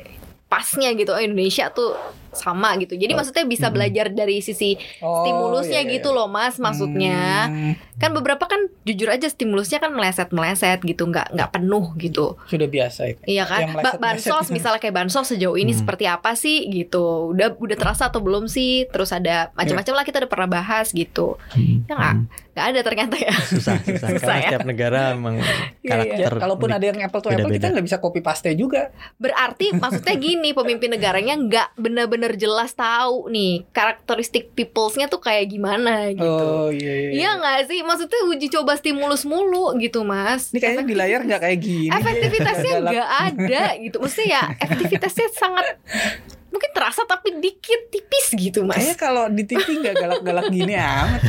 pasnya gitu. Oh Indonesia tuh sama gitu. Jadi
Oh,
maksudnya bisa
mm-mm.
belajar dari sisi stimulusnya
iya, iya,
gitu
iya.
loh mas. Maksudnya
Hmm,
kan beberapa kan jujur aja stimulusnya kan meleset meleset gitu, nggak nggak penuh gitu.
sudah biasa itu.
Iya kan, Ba-
meleset-meleset.
bansos misalnya kayak bansos sejauh ini
Hmm.
seperti apa sih gitu. Udah udah terasa atau belum sih? Terus ada macam-macam lah kita udah pernah bahas gitu.
Hmm,
Ya nggak?
hmm.
Nggak ada ternyata ya.
Susah, *laughs* susah.
Susah
Karena
ya?
setiap negara memang
Iya,
karakter.
Ya, kalaupun ada yang apple to apple kita
beda-beda.
nggak bisa copy paste juga.
Berarti maksudnya gini, pemimpin negaranya nggak benar-benar jelas tahu nih karakteristik peoplesnya tuh kayak gimana gitu.
Oh iya iya.
Iya nggak sih? Maksudnya uji coba stimulus mulu gitu mas.
Ini kayaknya di layar nggak kayak gini.
efektivitasnya *laughs* nggak ada gitu maksudnya ya efektivitasnya sangat mungkin terasa tapi dikit tipis gitu
Kayaknya
mas
kalau di TV nggak galak-galak gini amat.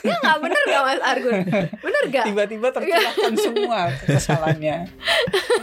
ya nggak bener nggak mas Argun bener nggak
Tiba-tiba tercerahkan semua kesalahannya.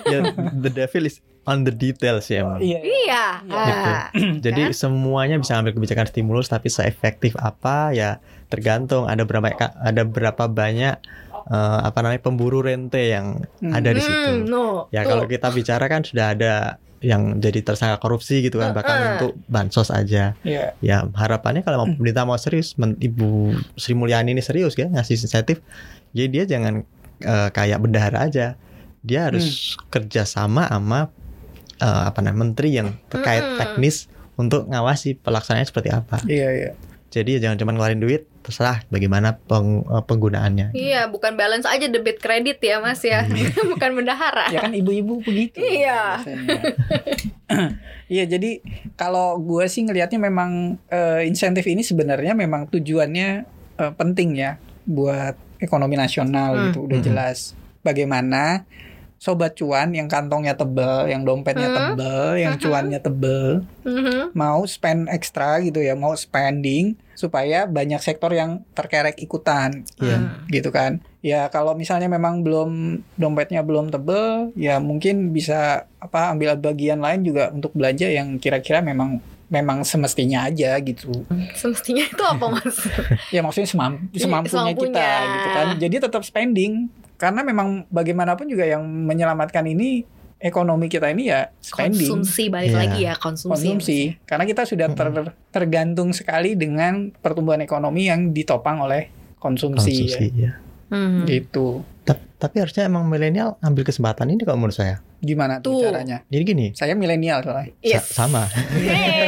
ya, the devil is on the details ya. emang.
Iya.
iya
Gitu.
ah, *clears throat*
Jadi
Kan?
semuanya bisa ambil kebijakan stimulus tapi seefektif apa ya tergantung ada berapa ada berapa banyak eh, apa namanya pemburu rente yang
Hmm.
ada di
hmm,
situ.
no
Ya kalau kita bicara kan sudah ada yang jadi tersangka korupsi gitu kan bahkan
Heeh.
untuk bansos aja.
Iya.
Ya harapannya kalau mau pemerintah mau serius, men- Ibu Sri Mulyani ini serius kan ngasih insentif, jadi dia jangan eh, kayak bendahara aja. Dia harus kerja sama sama eh, apa namanya menteri yang terkait teknis untuk ngawasi pelaksanaannya seperti apa.
Iya iya.
Jadi ya jangan cuma ngeluarin duit, terserah bagaimana peng- eh, penggunaannya.
Iya, bukan balance aja debit kredit ya, Mas ya. *laughs* bukan bendahara.
Ya kan ibu-ibu begitu.
Iya. *clears throat*
Iya jadi kalau gue sih ngelihatnya memang eh, insentif ini sebenarnya memang tujuannya eh, penting ya buat ekonomi nasional
Hmm.
gitu udah
Hmm.
jelas bagaimana sobat cuan yang kantongnya tebel, yang dompetnya
Hmm.
tebel, yang cuannya tebel
Mhm.
mau spend ekstra gitu ya, mau spending supaya banyak sektor yang terkerek ikutan
Iya.
Hmm.
gitu kan. Ya kalau misalnya memang belum dompetnya belum tebel, ya mungkin bisa apa ambil bagian lain juga untuk belanja yang kira-kira memang memang semestinya aja gitu.
Semestinya itu apa, Mas? *laughs*
Ya maksudnya semam-
Iya,
semampunya kita
semampunya.
gitu kan. Jadi tetap spending karena memang bagaimanapun juga yang menyelamatkan ini ekonomi kita ini ya spending
konsumsi balik
Iya.
lagi ya, konsumsi.
konsumsi karena kita sudah ter- tergantung sekali dengan pertumbuhan ekonomi yang ditopang oleh konsumsi,
Konsumsi ya.
Hmm.
ya. gitu
Ta- tapi harusnya emang milenial ambil kesempatan ini kalau menurut saya.
Gimana tuh,
Tuh.
caranya?
Jadi gini,
Saya milenial soalnya.
sa-
Yes.
sama
Yeay.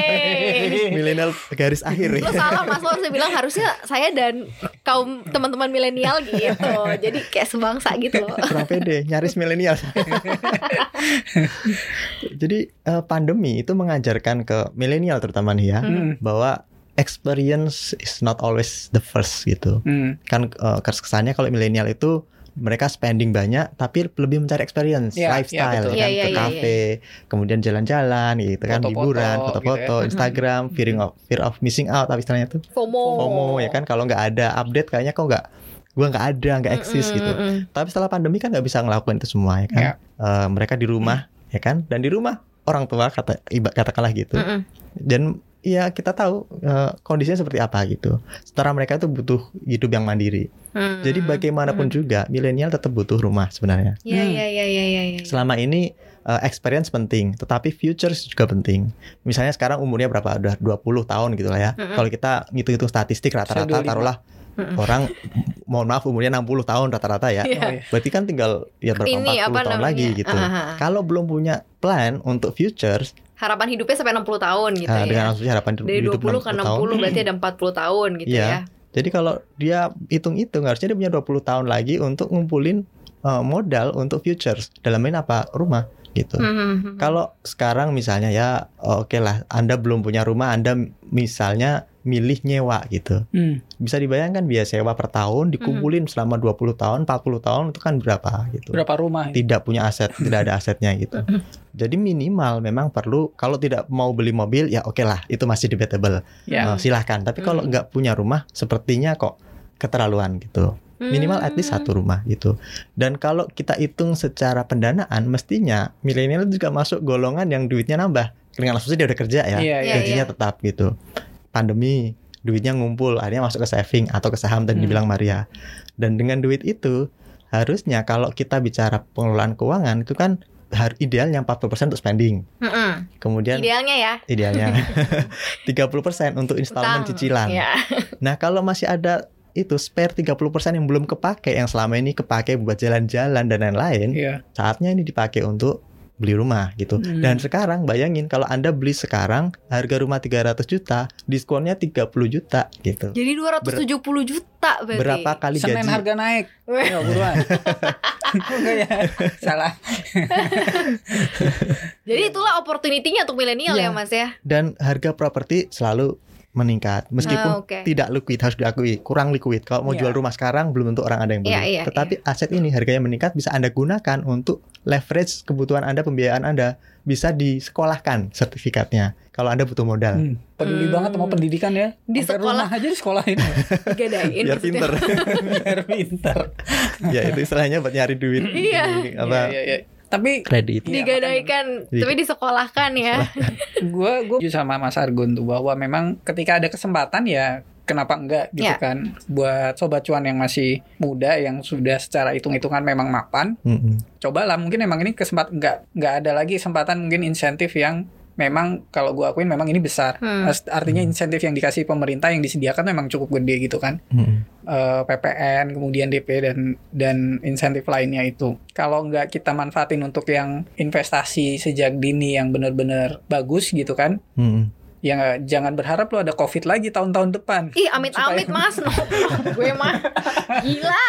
Milenial garis akhir
Lo salah mas lo harusnya bilang harusnya saya dan kaum teman-teman milenial gitu jadi kayak sebangsa gitu loh
kurang pede, nyaris milenial. Jadi eh, pandemi itu mengajarkan ke milenial terutama nih ya
Hmm.
bahwa experience is not always the first gitu.
Hmm.
Kan eh, kesannya kalau milenial itu mereka spending banyak tapi lebih mencari experience,
Iya, iya,
lifestyle
betul.
kan
Iya, iya,
ke
iya,
kafe, kemudian jalan-jalan gitu kan,
Foto-foto
liburan,
gitu
foto-foto,
ya.
Instagram, fearing of fear of missing out apa istilahnya tuh.
FOMO
FOMO ya kan kalau nggak ada update kayaknya kok nggak gua nggak ada, nggak eksis
Mm-mm,
gitu. Tapi setelah pandemi kan nggak bisa ngelakuin itu semua ya kan.
Ya.
Eh, mereka di rumah ya kan dan di rumah orang tua kata iba katakanlah gitu.
Mm-mm.
Dan ya kita tahu eh, kondisinya seperti apa gitu. Setara mereka itu butuh hidup yang mandiri.
Mm.
Jadi bagaimanapun
Mm.
juga milenial tetap butuh rumah sebenarnya.
Iya
Hmm.
iya iya iya iya. iya.
Selama ini eh, experience penting, tetapi futures juga penting. Misalnya sekarang umurnya berapa? Udah 20 tahun gitu lah ya.
Mm-mm.
Kalau kita ngitung-hitung statistik rata-rata
Saya 25.
taruhlah
Mm-mm.
orang mohon maaf umurnya 60 tahun rata-rata ya.
Iya.
Oh, iya.
Berarti kan tinggal ya berapa
Ini
40
apa
tahun
namanya?
lagi gitu.
Ah, ah.
Kalau belum punya plan untuk futures
Harapan hidupnya sampai 60 tahun gitu
eh,
ya.
dengan harapan
Dari
hidup
20 ke
60
60
tahun.
berarti ada 40 tahun gitu
Iya.
ya.
Jadi kalau dia hitung-hitung harusnya dia punya 20 tahun lagi untuk ngumpulin eh, modal untuk futures. Dalam ini apa? Rumah gitu.
Hmm.
Kalau sekarang misalnya ya oke lah Anda belum punya rumah, Anda misalnya milih nyewa gitu.
Hmm.
Bisa dibayangkan biaya sewa per tahun dikumpulin selama 20 tahun, 40 tahun itu kan berapa gitu.
Berapa rumah?
Tidak punya aset, *laughs* tidak ada asetnya gitu. Jadi minimal memang perlu kalau tidak mau beli mobil ya oke lah itu masih debatable.
Ya.
Eh, silahkan. Tapi kalau
Hmm.
nggak punya rumah sepertinya kok keterlaluan gitu. Minimal at least
Hmm.
satu rumah gitu. Dan kalau kita hitung secara pendanaan mestinya milenial juga masuk golongan yang duitnya nambah. Dengan asumsi dia udah kerja ya,
Iya, iya.
Gajinya tetap gitu. Pandemi duitnya ngumpul akhirnya masuk ke saving atau ke saham tadi
Hmm.
dibilang Maria. Dan dengan duit itu harusnya kalau kita bicara pengelolaan keuangan itu kan har- idealnya 40% untuk spending.
Mm-mm.
Kemudian
Idealnya ya.
idealnya *laughs* 30% untuk installment
Utang.
cicilan.
Ya.
Nah, kalau masih ada itu spare 30% yang belum kepake yang selama ini kepake buat jalan-jalan dan lain-lain,
Iya.
saatnya ini dipakai untuk beli rumah gitu.
Hmm.
Dan sekarang bayangin kalau Anda beli sekarang harga rumah 300 juta, diskonnya 30 juta gitu.
Jadi 270 juta berarti.
Berapa kali
Senin
gaji?
harga naik. *laughs* Ayo buruan. Enggak *laughs* ya. Salah. *laughs*
Jadi itulah opportunity-nya untuk milenial
Iya.
ya Mas ya.
Dan harga properti selalu meningkat
Ah,
meskipun
oke.
tidak liquid harus diakui kurang liquid kalau mau
Iya.
jual rumah sekarang belum tentu orang ada yang beli
Iya, iya,
tetapi aset ini harganya meningkat bisa anda gunakan untuk leverage kebutuhan anda pembiayaan anda bisa disekolahkan sertifikatnya kalau anda butuh modal
Hmm. Peduli
Hmm.
banget sama pendidikan ya.
Di
Sampai
sekolah.
rumah aja di sekolahin. *laughs*
Digadain
biar
maksudnya.
pinter *laughs*
Biar pinter.
ya itu istilahnya buat nyari duit
Iya.
di- apa
Iya, iya, iya. Tapi
kredit
Iya,
Digadaikan,
makanya.
tapi disekolahkan ya.
gue *laughs* gue sama Mas Argun tuh bahwa memang ketika ada kesempatan ya kenapa enggak gitu
Ya.
kan buat sobat cuan yang masih muda yang sudah secara hitung-hitungan memang mapan
Mm-mm.
cobalah mungkin emang ini kesempatan enggak enggak ada lagi kesempatan mungkin insentif yang memang kalau gue akuin memang ini besar
Hmm.
Artinya insentif yang dikasih pemerintah yang disediakan memang cukup gede gitu kan
Mm-mm.
Eh, PPN kemudian DP dan dan insentif lainnya itu kalau nggak kita manfaatin untuk yang investasi sejak dini yang benar-benar bagus gitu kan
Mm-mm.
Ya jangan berharap lo ada covid lagi tahun-tahun depan
Ih, amit-amit Mas. *laughs* No, gue mah gila.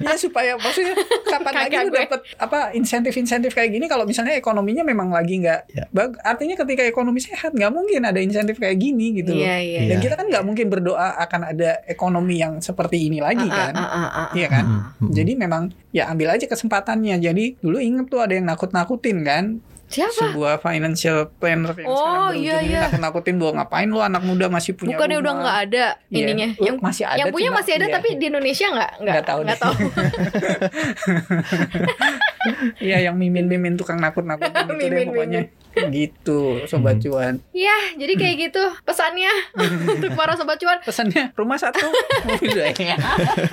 ya supaya maksudnya kapan lagi
Kagak
lo dapet apa insentif-insentif kayak gini kalau misalnya ekonominya memang lagi nggak
Ya.
bag- artinya ketika ekonomi sehat nggak mungkin ada insentif kayak gini gitu loh
Iya, iya.
dan
Iya.
kita kan nggak mungkin berdoa akan ada ekonomi yang seperti ini lagi
Ah,
kan
ah, ah, ah.
Iya kan? Jadi memang ya ambil aja kesempatannya. Jadi dulu inget tuh ada yang nakut-nakutin kan
Siapa?
sebuah financial planner yang
Oh,
sekarang
iya, iya.
nakut-nakutin bahwa ngapain lu anak muda masih punya
Bukannya udah nggak ada
Iya.
ininya.
Oh,
Yang
masih ada
yang punya
cuma-
masih ada
iya.
tapi di Indonesia nggak nggak
Nggak tahu
nggak
deh.
tahu. *laughs*
Iya yang mimin-mimin tukang nakut-nakutin *laughs* itu deh
Mimin-mimin.
pokoknya. *laughs* Gitu sobat
Hmm.
cuan.
Ya, jadi kayak *laughs* gitu pesannya *laughs* untuk para sobat cuan.
Pesannya rumah satu. Ya.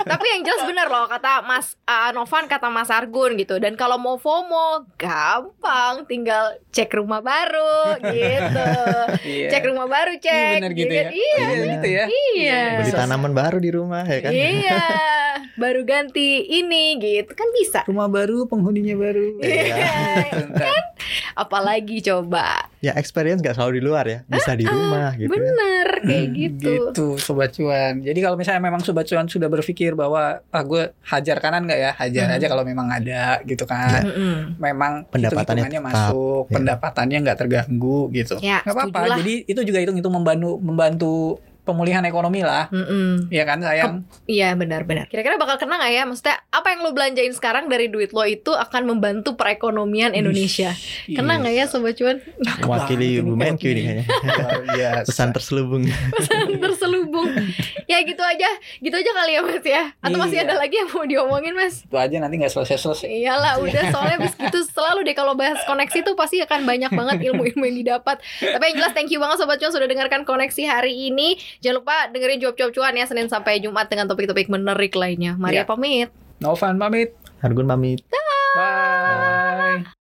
Tapi yang jelas benar loh kata Mas uh, Novan kata Mas Argun gitu. Dan kalau mau FOMO gampang, tinggal cek rumah baru gitu.
Iya.
Cek rumah baru cek.
Iya benar gitu
kan?
ya.
Iya.
Iya gitu ya.
Iya.
beli tanaman baru di rumah ya kan
Iya. Baru ganti ini gitu kan bisa
Rumah baru, penghuninya baru.
Iya.
Kan?
apalagi coba
Ya experience nggak selalu di luar ya, bisa di rumah gitu. ya.
bener kayak gitu
Gitu sobat cuan. Jadi kalau misalnya memang sobat cuan sudah berpikir bahwa ah gue hajar kanan nggak ya, hajar
Hmm.
aja kalau memang ada gitu kan.
Mm-mm.
Memang
Pendapatannya
masuk,
ya.
pendapatannya nggak terganggu gitu.
Ya,
nggak apa-apa. Jadi itu juga hitung-hitung membantu membantu pemulihan ekonomi lah.
Mm-mm.
Ya kan sayang.
Iya benar-benar. Kira-kira bakal kena nggak ya? Maksudnya apa yang lo belanjain sekarang dari duit lo itu akan membantu perekonomian Indonesia. Kena nggak ya sobat cuan?
Mewakili Bu Menkyu ini kayaknya.
Luar biasa.
Pesan terselubung.
Terselubung. ya gitu aja, gitu aja kali ya Mas ya. Atau masih
Iya.
ada lagi yang mau diomongin Mas?
Itu aja nanti nggak selesai-selesai.
Iyalah udah soalnya bis gitu selalu deh kalau bahas koneksi tuh pasti akan banyak banget ilmu-ilmu yang didapat. Tapi yang jelas thank you banget sobat cuan sudah dengarkan koneksi hari ini. Jangan lupa dengerin jawab-jawab cuan ya Senin sampai Jumat dengan topik-topik menarik lainnya. Maria
Iya.
pamit.
Novan pamit.
Hargun pamit.
Bye.